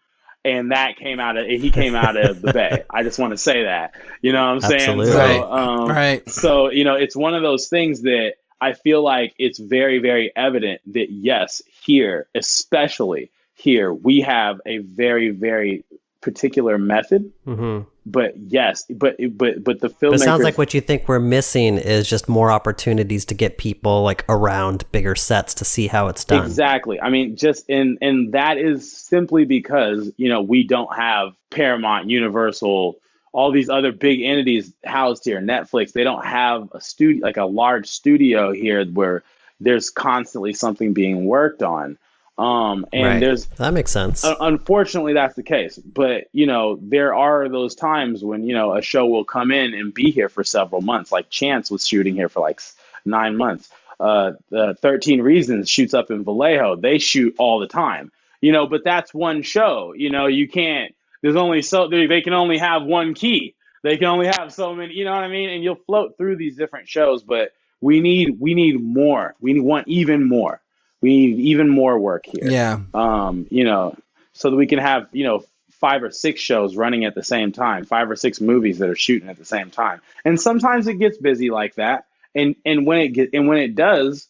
and that came out of he came out of the bay. I just want to say that. You know what I'm saying? Absolutely. So, um, right. So you know, it's one of those things that I feel like it's very, very evident that yes, here, especially here, we have a very, very particular method. Mm-hmm. But yes, but but but the film. It sounds like what you think we're missing is just more opportunities to get people like around bigger sets to see how it's done. Exactly. I mean, just and and that is simply because you know we don't have Paramount, Universal, all these other big entities housed here. Netflix. They don't have a studio like a large studio here where there's constantly something being worked on. Um, and right. there's that makes sense. Uh, unfortunately, that's the case. But you know, there are those times when you know a show will come in and be here for several months. Like Chance was shooting here for like nine months. Uh, the Thirteen Reasons shoots up in Vallejo. They shoot all the time. You know, but that's one show. You know, you can't. There's only so they can only have one key. They can only have so many. You know what I mean? And you'll float through these different shows, but we need we need more. We want even more we need even more work here. Yeah. Um, you know, so that we can have, you know, five or six shows running at the same time, five or six movies that are shooting at the same time. And sometimes it gets busy like that. And and when it get and when it does,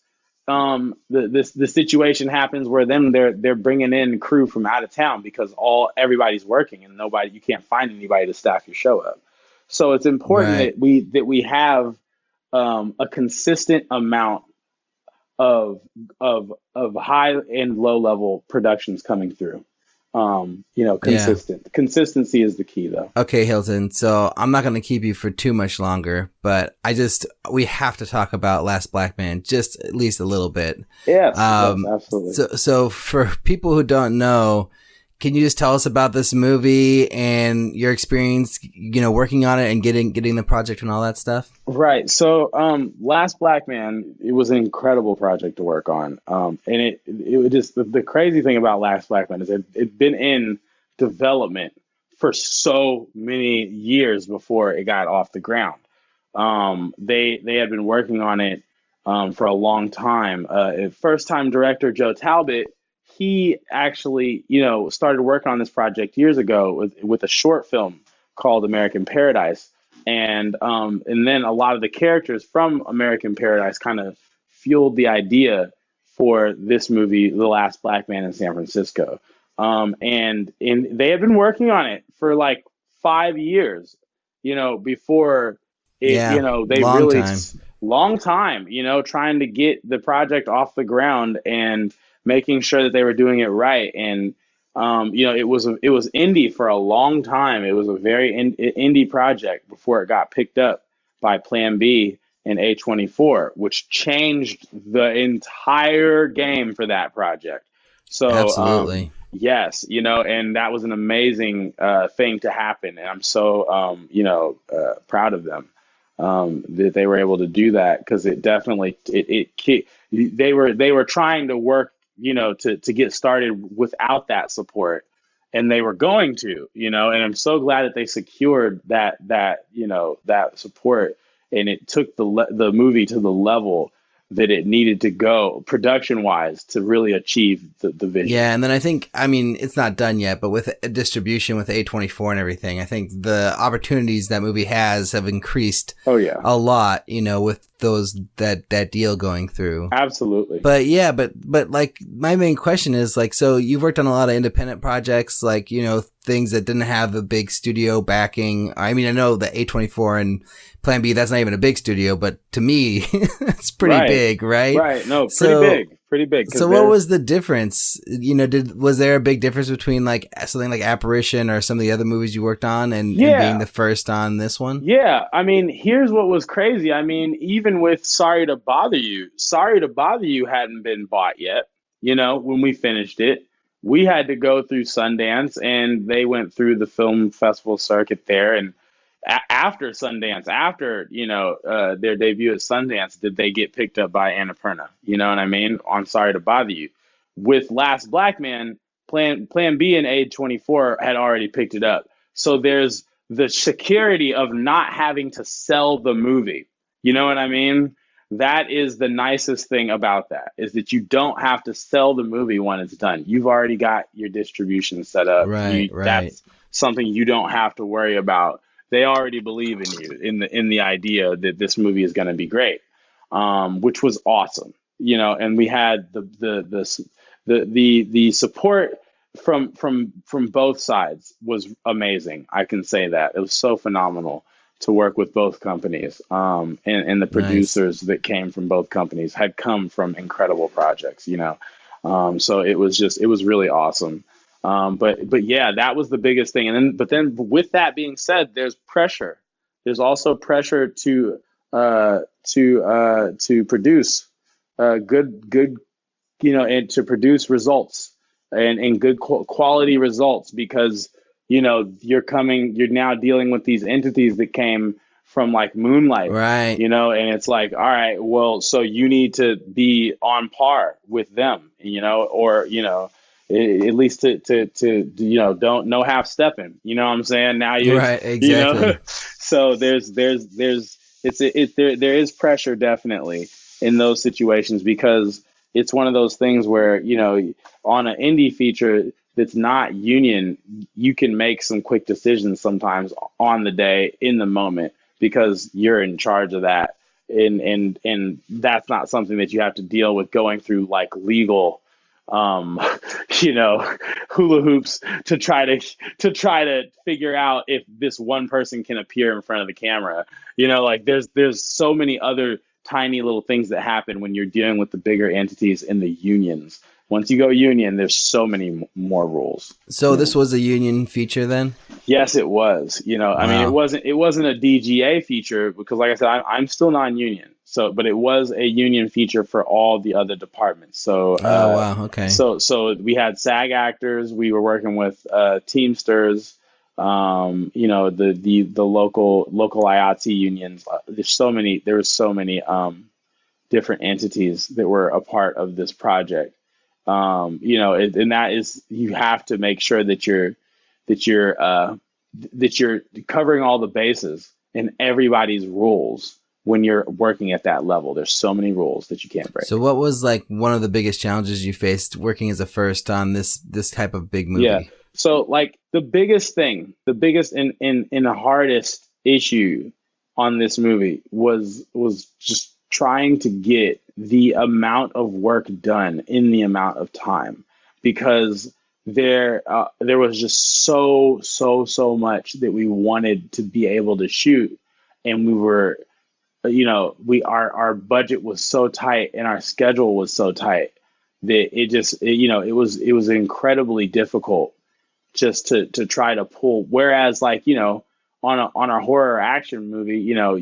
um, the this the situation happens where then they're they're bringing in crew from out of town because all everybody's working and nobody you can't find anybody to staff your show up. So it's important right. that we that we have um, a consistent amount of of of high and low level productions coming through. Um, you know, consistent. Yeah. Consistency is the key though. Okay, Hilton. So I'm not going to keep you for too much longer, but I just, we have to talk about Last Black Man just at least a little bit. Yeah, um, absolutely. So, so for people who don't know, can you just tell us about this movie and your experience, you know, working on it and getting getting the project and all that stuff? Right. So, um, Last Black Man, it was an incredible project to work on. Um, and it it just the, the crazy thing about Last Black Man is it it'd been in development for so many years before it got off the ground. Um, they they had been working on it um, for a long time. Uh, first time director Joe Talbot he actually, you know, started working on this project years ago with, with a short film called American Paradise. And um, and then a lot of the characters from American Paradise kind of fueled the idea for this movie, The Last Black Man in San Francisco. Um, and and they had been working on it for like five years, you know, before it, yeah, you know, they really time. long time, you know, trying to get the project off the ground and making sure that they were doing it right. And um, you know, it was a, it was indie for a long time. It was a very in, indie project before it got picked up by Plan B and A24, which changed the entire game for that project. So um, absolutely. Um, yes, you know, and that was an amazing uh, thing to happen, and I'm so um, you know uh, proud of them um, that they were able to do that because it definitely it, it they were they were trying to work you know, to to get started without that support. And they were going to, you know, and I'm so glad that they secured that that, you know, that support and it took the le- the movie to the level that it needed to go production wise to really achieve the, the vision. Yeah, and then I think I mean it's not done yet, but with distribution with A24 and everything, I think the opportunities that movie has have increased oh yeah a lot, you know, with those that that deal going through. Absolutely. But yeah, but but like my main question is like so you've worked on a lot of independent projects like, you know, things that didn't have a big studio backing. I mean, I know the A24 and Plan B, that's not even a big studio, but to me, it's pretty right. big, right? Right. No, pretty so, big, pretty big. So, what was the difference? You know, did was there a big difference between like something like Apparition or some of the other movies you worked on, and, yeah. and being the first on this one? Yeah, I mean, here's what was crazy. I mean, even with Sorry to Bother You, Sorry to Bother You hadn't been bought yet. You know, when we finished it, we had to go through Sundance, and they went through the film festival circuit there, and a- after Sundance, after you know uh, their debut at Sundance, did they get picked up by Annapurna? You know what I mean? I'm sorry to bother you. With Last Black Man, Plan Plan B and A24 had already picked it up. So there's the security of not having to sell the movie. You know what I mean? That is the nicest thing about that is that you don't have to sell the movie when it's done. You've already got your distribution set up. Right, you, right. That's something you don't have to worry about they already believe in you in the in the idea that this movie is going to be great, um, which was awesome. You know, and we had the the the the the, the support from from from both sides was amazing. I can say that it was so phenomenal to work with both companies. Um, and, and the producers nice. that came from both companies had come from incredible projects, you know. Um, so it was just it was really awesome. Um, but but yeah, that was the biggest thing. And then but then with that being said, there's pressure. There's also pressure to uh, to uh, to produce uh, good good you know and to produce results and and good quality results because you know you're coming you're now dealing with these entities that came from like moonlight right you know and it's like all right well so you need to be on par with them you know or you know at least to, to, to, you know, don't no half stepping. You know what I'm saying? Now you're right, exactly. You know? so there's, there's, there's, it's, it, there, there is pressure definitely in those situations because it's one of those things where, you know, on an indie feature that's not union, you can make some quick decisions sometimes on the day in the moment because you're in charge of that. And, and, and that's not something that you have to deal with going through like legal um, you know, hula hoops to try to to try to figure out if this one person can appear in front of the camera. You know, like there's there's so many other tiny little things that happen when you're dealing with the bigger entities in the unions. Once you go union, there's so many m- more rules. So this was a union feature then? Yes, it was. You know, wow. I mean, it wasn't it wasn't a DGA feature because, like I said, I, I'm still non-union. So, but it was a union feature for all the other departments. So, Oh uh, wow, okay. so so we had SAG actors. We were working with uh, Teamsters. Um, you know the the the local local IATSE unions. Uh, There's so many. There was so many um, different entities that were a part of this project. Um, you know, it, and that is you have to make sure that you're that you're uh, that you're covering all the bases and everybody's rules when you're working at that level. There's so many rules that you can't break. So what was like one of the biggest challenges you faced working as a first on this this type of big movie? Yeah. So like the biggest thing, the biggest and and, and the hardest issue on this movie was was just trying to get the amount of work done in the amount of time because there uh, there was just so so so much that we wanted to be able to shoot and we were you know we our our budget was so tight and our schedule was so tight that it just it, you know it was it was incredibly difficult just to to try to pull. Whereas like you know on a on a horror action movie you know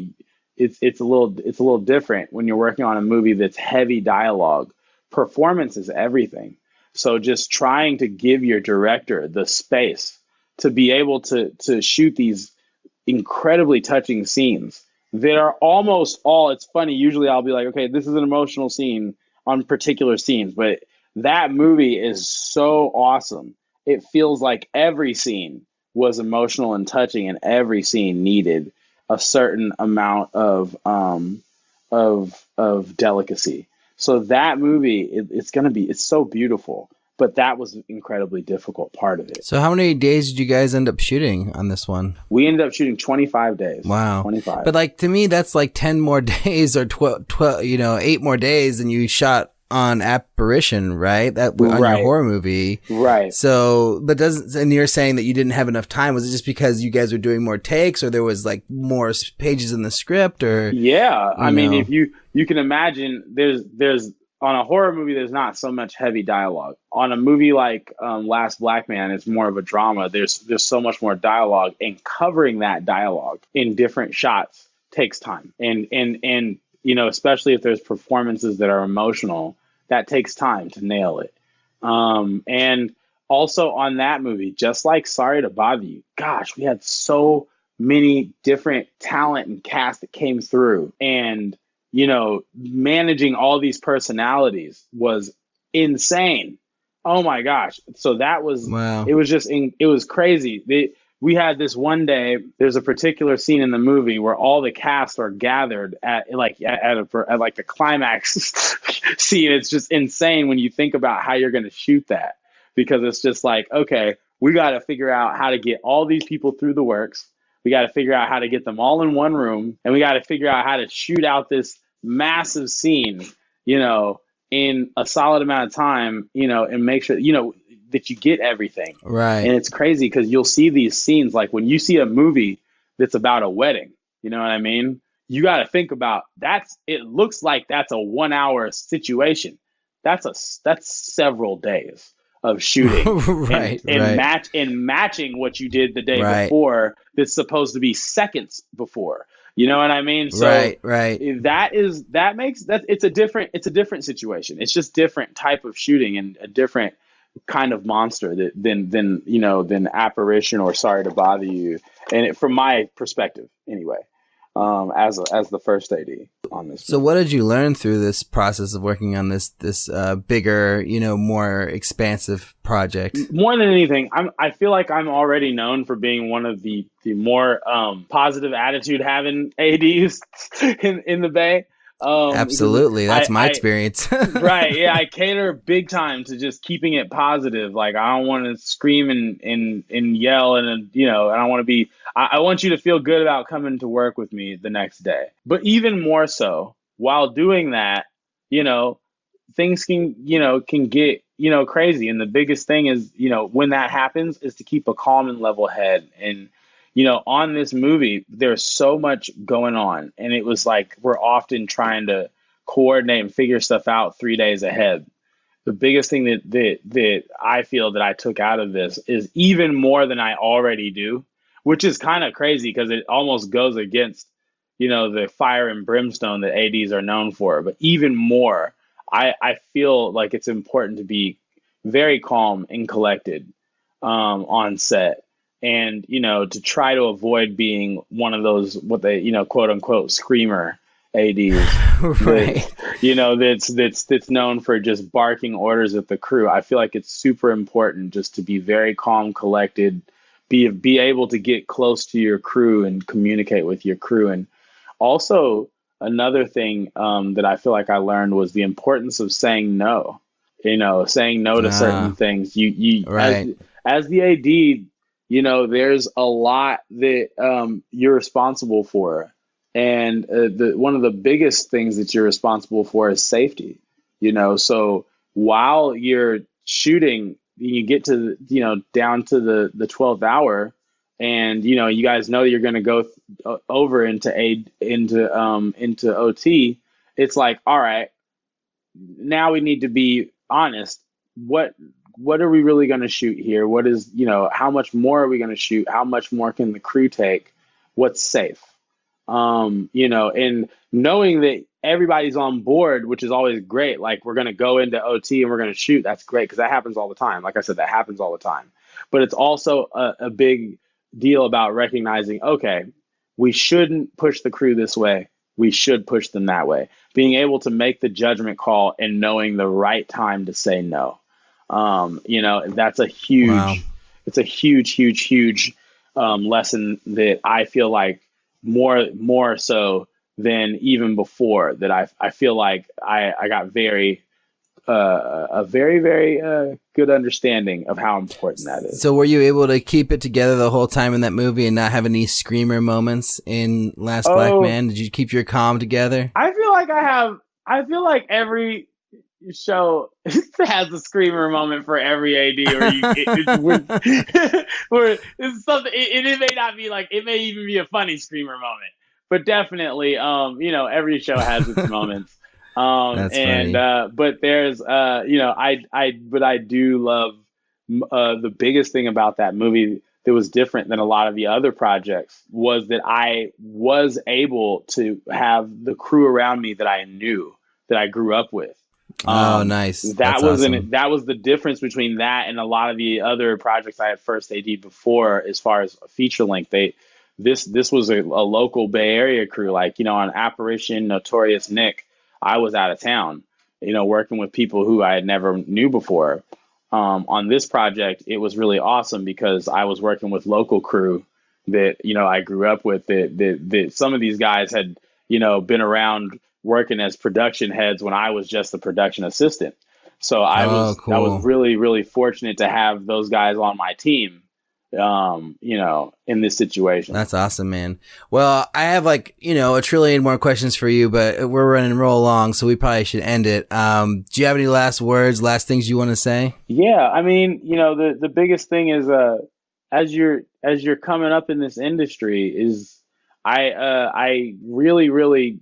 it's it's a little it's a little different when you're working on a movie that's heavy dialogue. Performance is everything. So just trying to give your director the space to be able to to shoot these incredibly touching scenes that are almost all it's funny usually I'll be like okay this is an emotional scene on particular scenes but that movie is so awesome. It feels like every scene was emotional and touching and every scene needed a certain amount of um of of delicacy. So that movie it, it's going to be it's so beautiful but that was an incredibly difficult part of it So how many days did you guys end up shooting on this one? we ended up shooting 25 days Wow. 25 But like to me, that's like ten more days or 12, 12 you know, eight more days than you shot on Apparition, right? That on Right. your horror movie. right So, but doesn't and you're saying that you didn't have enough time? Was it just because you guys were doing more takes, or there was like more pages in the script, or Yeah, I You mean, if you you can imagine, there's there's on a horror movie, there's not so much heavy dialogue. On a movie like um, Last Black Man, it's more of a drama. There's there's so much more dialogue, and covering that dialogue in different shots takes time. And and and you know, especially if there's performances that are emotional, that takes time to nail it. Um, and also on that movie, just like Sorry to Bother You, gosh, we had so many different talent and cast that came through. And, you know, managing all these personalities was insane. Oh my gosh. So that was wow, it was just in, it was crazy. They, we had this one day. There's a particular scene in the movie where all the cast are gathered at like at, a, at like the climax scene. It's just insane when you think about how you're going to shoot that because it's just like okay, we got to figure out how to get all these people through the works. We got to figure out how to get them all in one room, and we got to figure out how to shoot out this massive scene. You know, in a solid amount of time. You know, and make sure you know that you get everything. right, And it's crazy because you'll see these scenes like when you see a movie that's about a wedding, you know what I mean? You got to think about that's it looks like that's a 1 hour situation. That's a that's several days of shooting right, and, and right, match and matching what you did the day Right. before that's supposed to be seconds before. You know what I mean? So right, right. that is that makes that it's a different it's a different situation. It's just different type of shooting and a different kind of monster that than than you know than apparition or sorry to bother you. And it, from my perspective, anyway, um, as a, as the first AD on this. So, what did you learn through this process of working on this this uh, bigger, you know, more expansive project? more than anything, I'm I feel like I'm already known for being one of the the more um, positive attitude having ADs in in the Bay. Um, Absolutely, that's I- my I- experience. right. Yeah i cater big time to just keeping it positive. Like i don't want to scream and and and yell and you know and i want to be I, I want you to feel good about coming to work with me the next day. But even more so while doing that you know things can you know can get you know crazy. And the biggest thing is you know when that happens is to keep a calm and level head. And you know on this movie there's so much going on and it was like we're often trying to coordinate and figure stuff out three days ahead. The biggest thing that that that I feel that I took out of this is even more than I already do, which is kind of crazy because it almost goes against, you know the fire and brimstone that ADs are known for but even more i i feel like it's important to be very calm and collected um, on set and you know to try to avoid being one of those what they you know quote unquote screamer ADs right. that, you know that's that's that's known for just barking orders at the crew i feel like it's super important just to be very calm collected be be able to get close to your crew and communicate with your crew and also another thing um, that i feel like i learned was the importance of saying no you know saying no to Ah. certain things you you Right. as, as the AD you know there's a lot that um, you're responsible for. And uh, the one of the biggest things that you're responsible for is safety you know? So while you're shooting you get to you know down to the the 12th hour and you know you guys know you're going to go th- over into a into um into OT it's like all right now we need to be honest. What what are we really going to shoot here? What is you know how much more are we going to shoot? How much more can the crew take? What's safe? Um you know and knowing that everybody's on board which is always great like we're going to go into OT and we're going to shoot that's great because that happens all the time. Like i said that happens all the time. But it's also a, a big deal about recognizing okay we shouldn't push the crew this way. We should push them that way. Being able to make the judgment call and knowing the right time to say no um, you know that's a huge Wow. it's a huge huge huge um, lesson that i feel like more more so than even before that i, I feel like I, I got very uh, a very very uh, good understanding of how important that is So were you able to keep it together the whole time in that movie and not have any screamer moments in Last Black Oh. Man? Did you keep your calm together? I feel like I have. I feel like every show has a screamer moment for every AD, or you, it, it's where it's something. It, it may not be like it may even be a funny screamer moment, but definitely, um, you know, every show has its moments. Um, That's and funny. uh, but there's, uh, you know, I, I, but I do love uh, the biggest thing about that movie that was different than a lot of the other projects was that I was able to have the crew around me that I knew that I grew up with. Oh, Um, nice. That That's was awesome. an, that was the difference between that and a lot of the other projects I had first AD before, as far as feature length. They this this was a, a local Bay Area crew, like you know on Apparition, Notorious Nick. I was out of town, you know, working with people who I had never knew before. Um, on this project, it was really awesome because I was working with local crew that you know I grew up with. That that, that some of these guys had you know been around working as production heads when I was just a production assistant. So I Oh, was I was really really fortunate to have those guys on my team. Um, you know, in this situation. That's awesome, man. Well, I have like, you know, a trillion more questions for you, but we're running roll along, so we probably should end it. Um, do you have any last words, last things you want to say? Yeah, I mean, you know, the the biggest thing is uh as you're as you're coming up in this industry is I uh I really really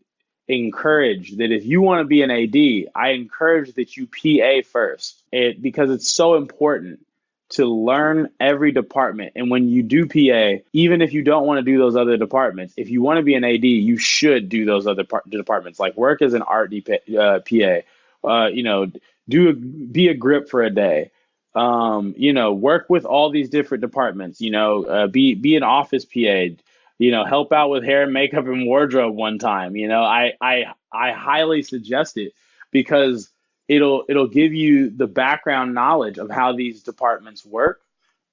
encourage that if you want to be an AD, I encourage that you PA first. It because it's so important to learn every department. And when you do PA, even if you don't want to do those other departments, if you want to be an AD, you should do those other par- departments. Like work as an art DP, uh, PA. Uh, you know, do a, be a grip for a day. Um, you know, work with all these different departments. You know, uh, be be an office PA. You know, help out with hair and makeup and wardrobe one time. You know, I I I highly suggest it because it'll it'll give you the background knowledge of how these departments work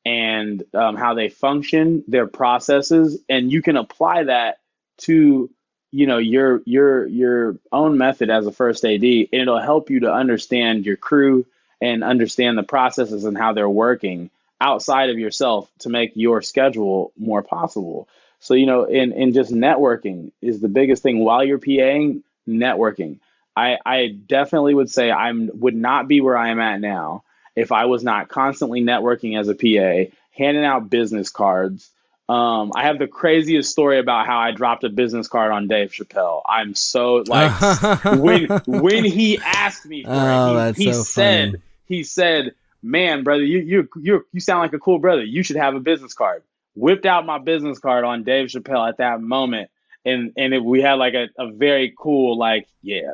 and um, how they function, their processes, and you can apply that to you know your your your own method as a first AD, and it'll help you to understand your crew and understand the processes and how they're working outside of yourself to make your schedule more possible. So you know, in in just networking is the biggest thing while you're PAing. Networking. I, I definitely would say I would not be where I am at now if I was not constantly networking as a PA, handing out business cards. Um, I have the craziest story about how I dropped a business card on Dave Chappelle. I'm so like when when he asked me for Oh, it, he, he so said funny. he said, "Man, brother, you you you you sound like a cool brother. You should have a business card." Whipped out my business card on Dave Chappelle at that moment, and and it, we had like a, a very cool like yeah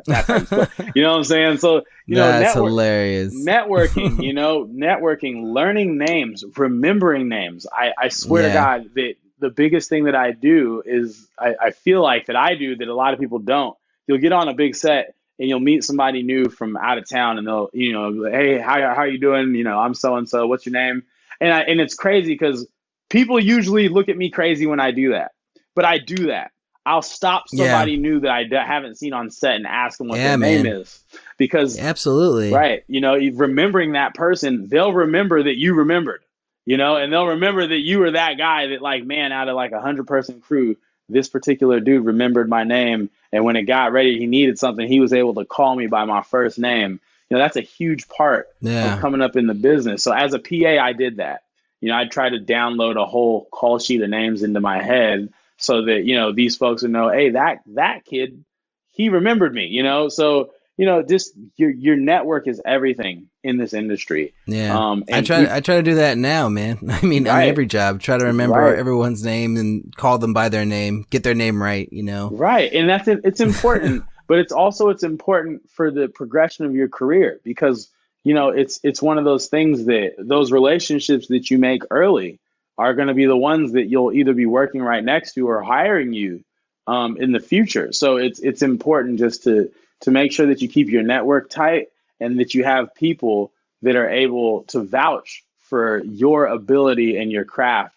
you know what i'm saying? So you know that's network, hilarious. networking you know networking learning names remembering names. I i swear yeah. to god that the biggest thing that i do is I, I feel like that i do that a lot of people don't. You'll get on a big set and you'll meet somebody new from out of town and they'll you know hey how, how are you doing? You know i'm so and so what's your name? And I, and it's crazy because people usually look at me crazy when i do that but i do that I'll stop somebody yeah. new that I d- haven't seen on set and ask them what yeah, their man. name is because absolutely right. You know, remembering that person, they'll remember that you remembered. You know, and they'll remember that you were that guy that like man out of like a hundred person crew, this particular dude remembered my name, and when it got ready, he needed something, he was able to call me by my first name. You know, that's a huge part yeah. of coming up in the business. So as a PA, I did that. You know, I try to download a whole call sheet of names into my head so that you know these folks would know, hey, that that kid, he remembered me, you know. So you know, just your your network is everything in this industry. Yeah, um, I try. I try to do that now, man. I mean, right. on every job, try to remember right. everyone's name and call them by their name, get their name right. You know, right, and that's it's important, but it's also it's important for the progression of your career because you know it's it's one of those things that those relationships that you make early are going to be the ones that you'll either be working right next to or hiring you um, in the future. So it's it's important just to to make sure that you keep your network tight and that you have people that are able to vouch for your ability and your craft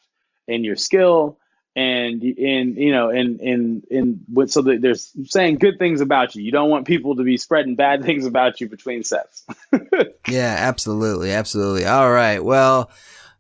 and your skill and in you know and in in with so that there's saying good things about you you don't want people to be spreading bad things about you between sets yeah absolutely absolutely all right well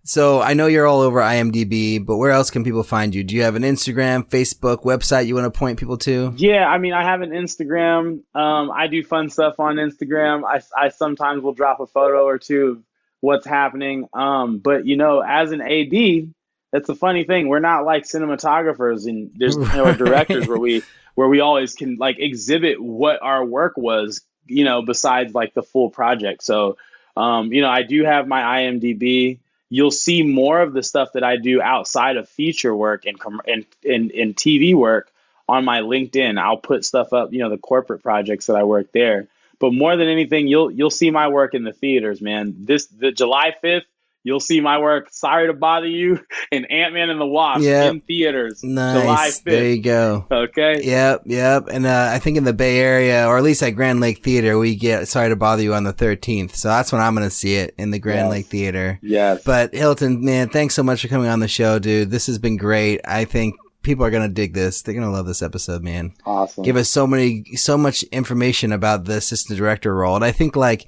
so I know you're all over IMDb, but where else can people find you? Do you have an Instagram, Facebook, website you want to point people to? Yeah, I mean, I have an Instagram. Um, I do fun stuff on Instagram. I, I sometimes will drop a photo or two of what's happening. Um, but you know, as an AD, that's the funny thing. We're not like cinematographers and there's you know, directors where we where we always can like exhibit what our work was. You know, besides like the full project. So, um, you know, I do have my IMDb you'll see more of the stuff that I do outside of feature work and and and, and TV work on my LinkedIn. I'll put stuff up, you know, the corporate projects that I work there. But more than anything, you'll you'll see my work in the theaters, man. This the July 5th, you'll see my work. Sorry to bother you and Ant Man and the Wasp yep. in theaters. Nice. July 5th. There you go. Okay. Yep, yep. And uh, I think in the Bay Area, or at least at Grand Lake Theater, we get Sorry to Bother You on the 13th. So that's when I'm going to see it in the Grand yes. Lake Theater. Yes. But Hilton, man, thanks so much for coming on the show, dude. This has been great. I think people are gonna dig this. They're gonna love this episode, man. Awesome. Give us so many, so much information about the assistant director role, and I think like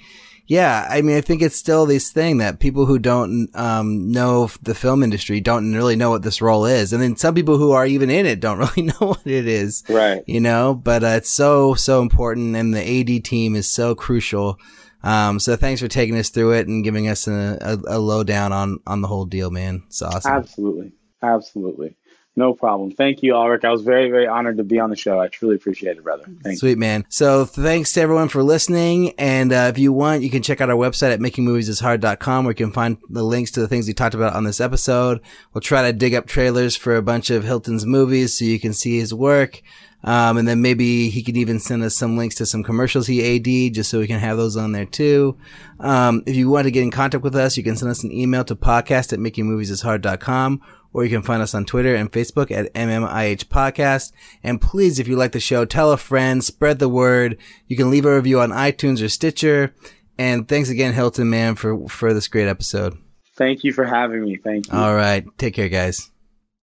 yeah, I mean, I think it's still this thing that people who don't um, know the film industry don't really know what this role is, and then some people who are even in it don't really know what it is. Right. You know, but uh, it's so so important, and the AD team is so crucial. Um, so thanks for taking us through it and giving us a, a, a lowdown on on the whole deal, man. It's awesome. Absolutely, absolutely. No problem. Thank you, Ulrich. I was very, very honored to be on the show. I truly appreciate it, brother. Thank Sweet, you. man. So thanks to everyone for listening. And uh, if you want, you can check out our website at makingmoviesishard.com where you can find the links to the things we talked about on this episode. We'll try to dig up trailers for a bunch of Hilton's movies so you can see his work. Um, and then maybe he can even send us some links to some commercials he AD just so we can have those on there too. Um, if you want to get in contact with us, you can send us an email to podcast at makingmoviesishard.com or you can find us on Twitter and Facebook at MMIH Podcast. And please, if you like the show, tell a friend, spread the word. You can leave a review on iTunes or Stitcher. And thanks again, Hilton, man, for, for this great episode. Thank you for having me. Thank you. All right. Take care, guys.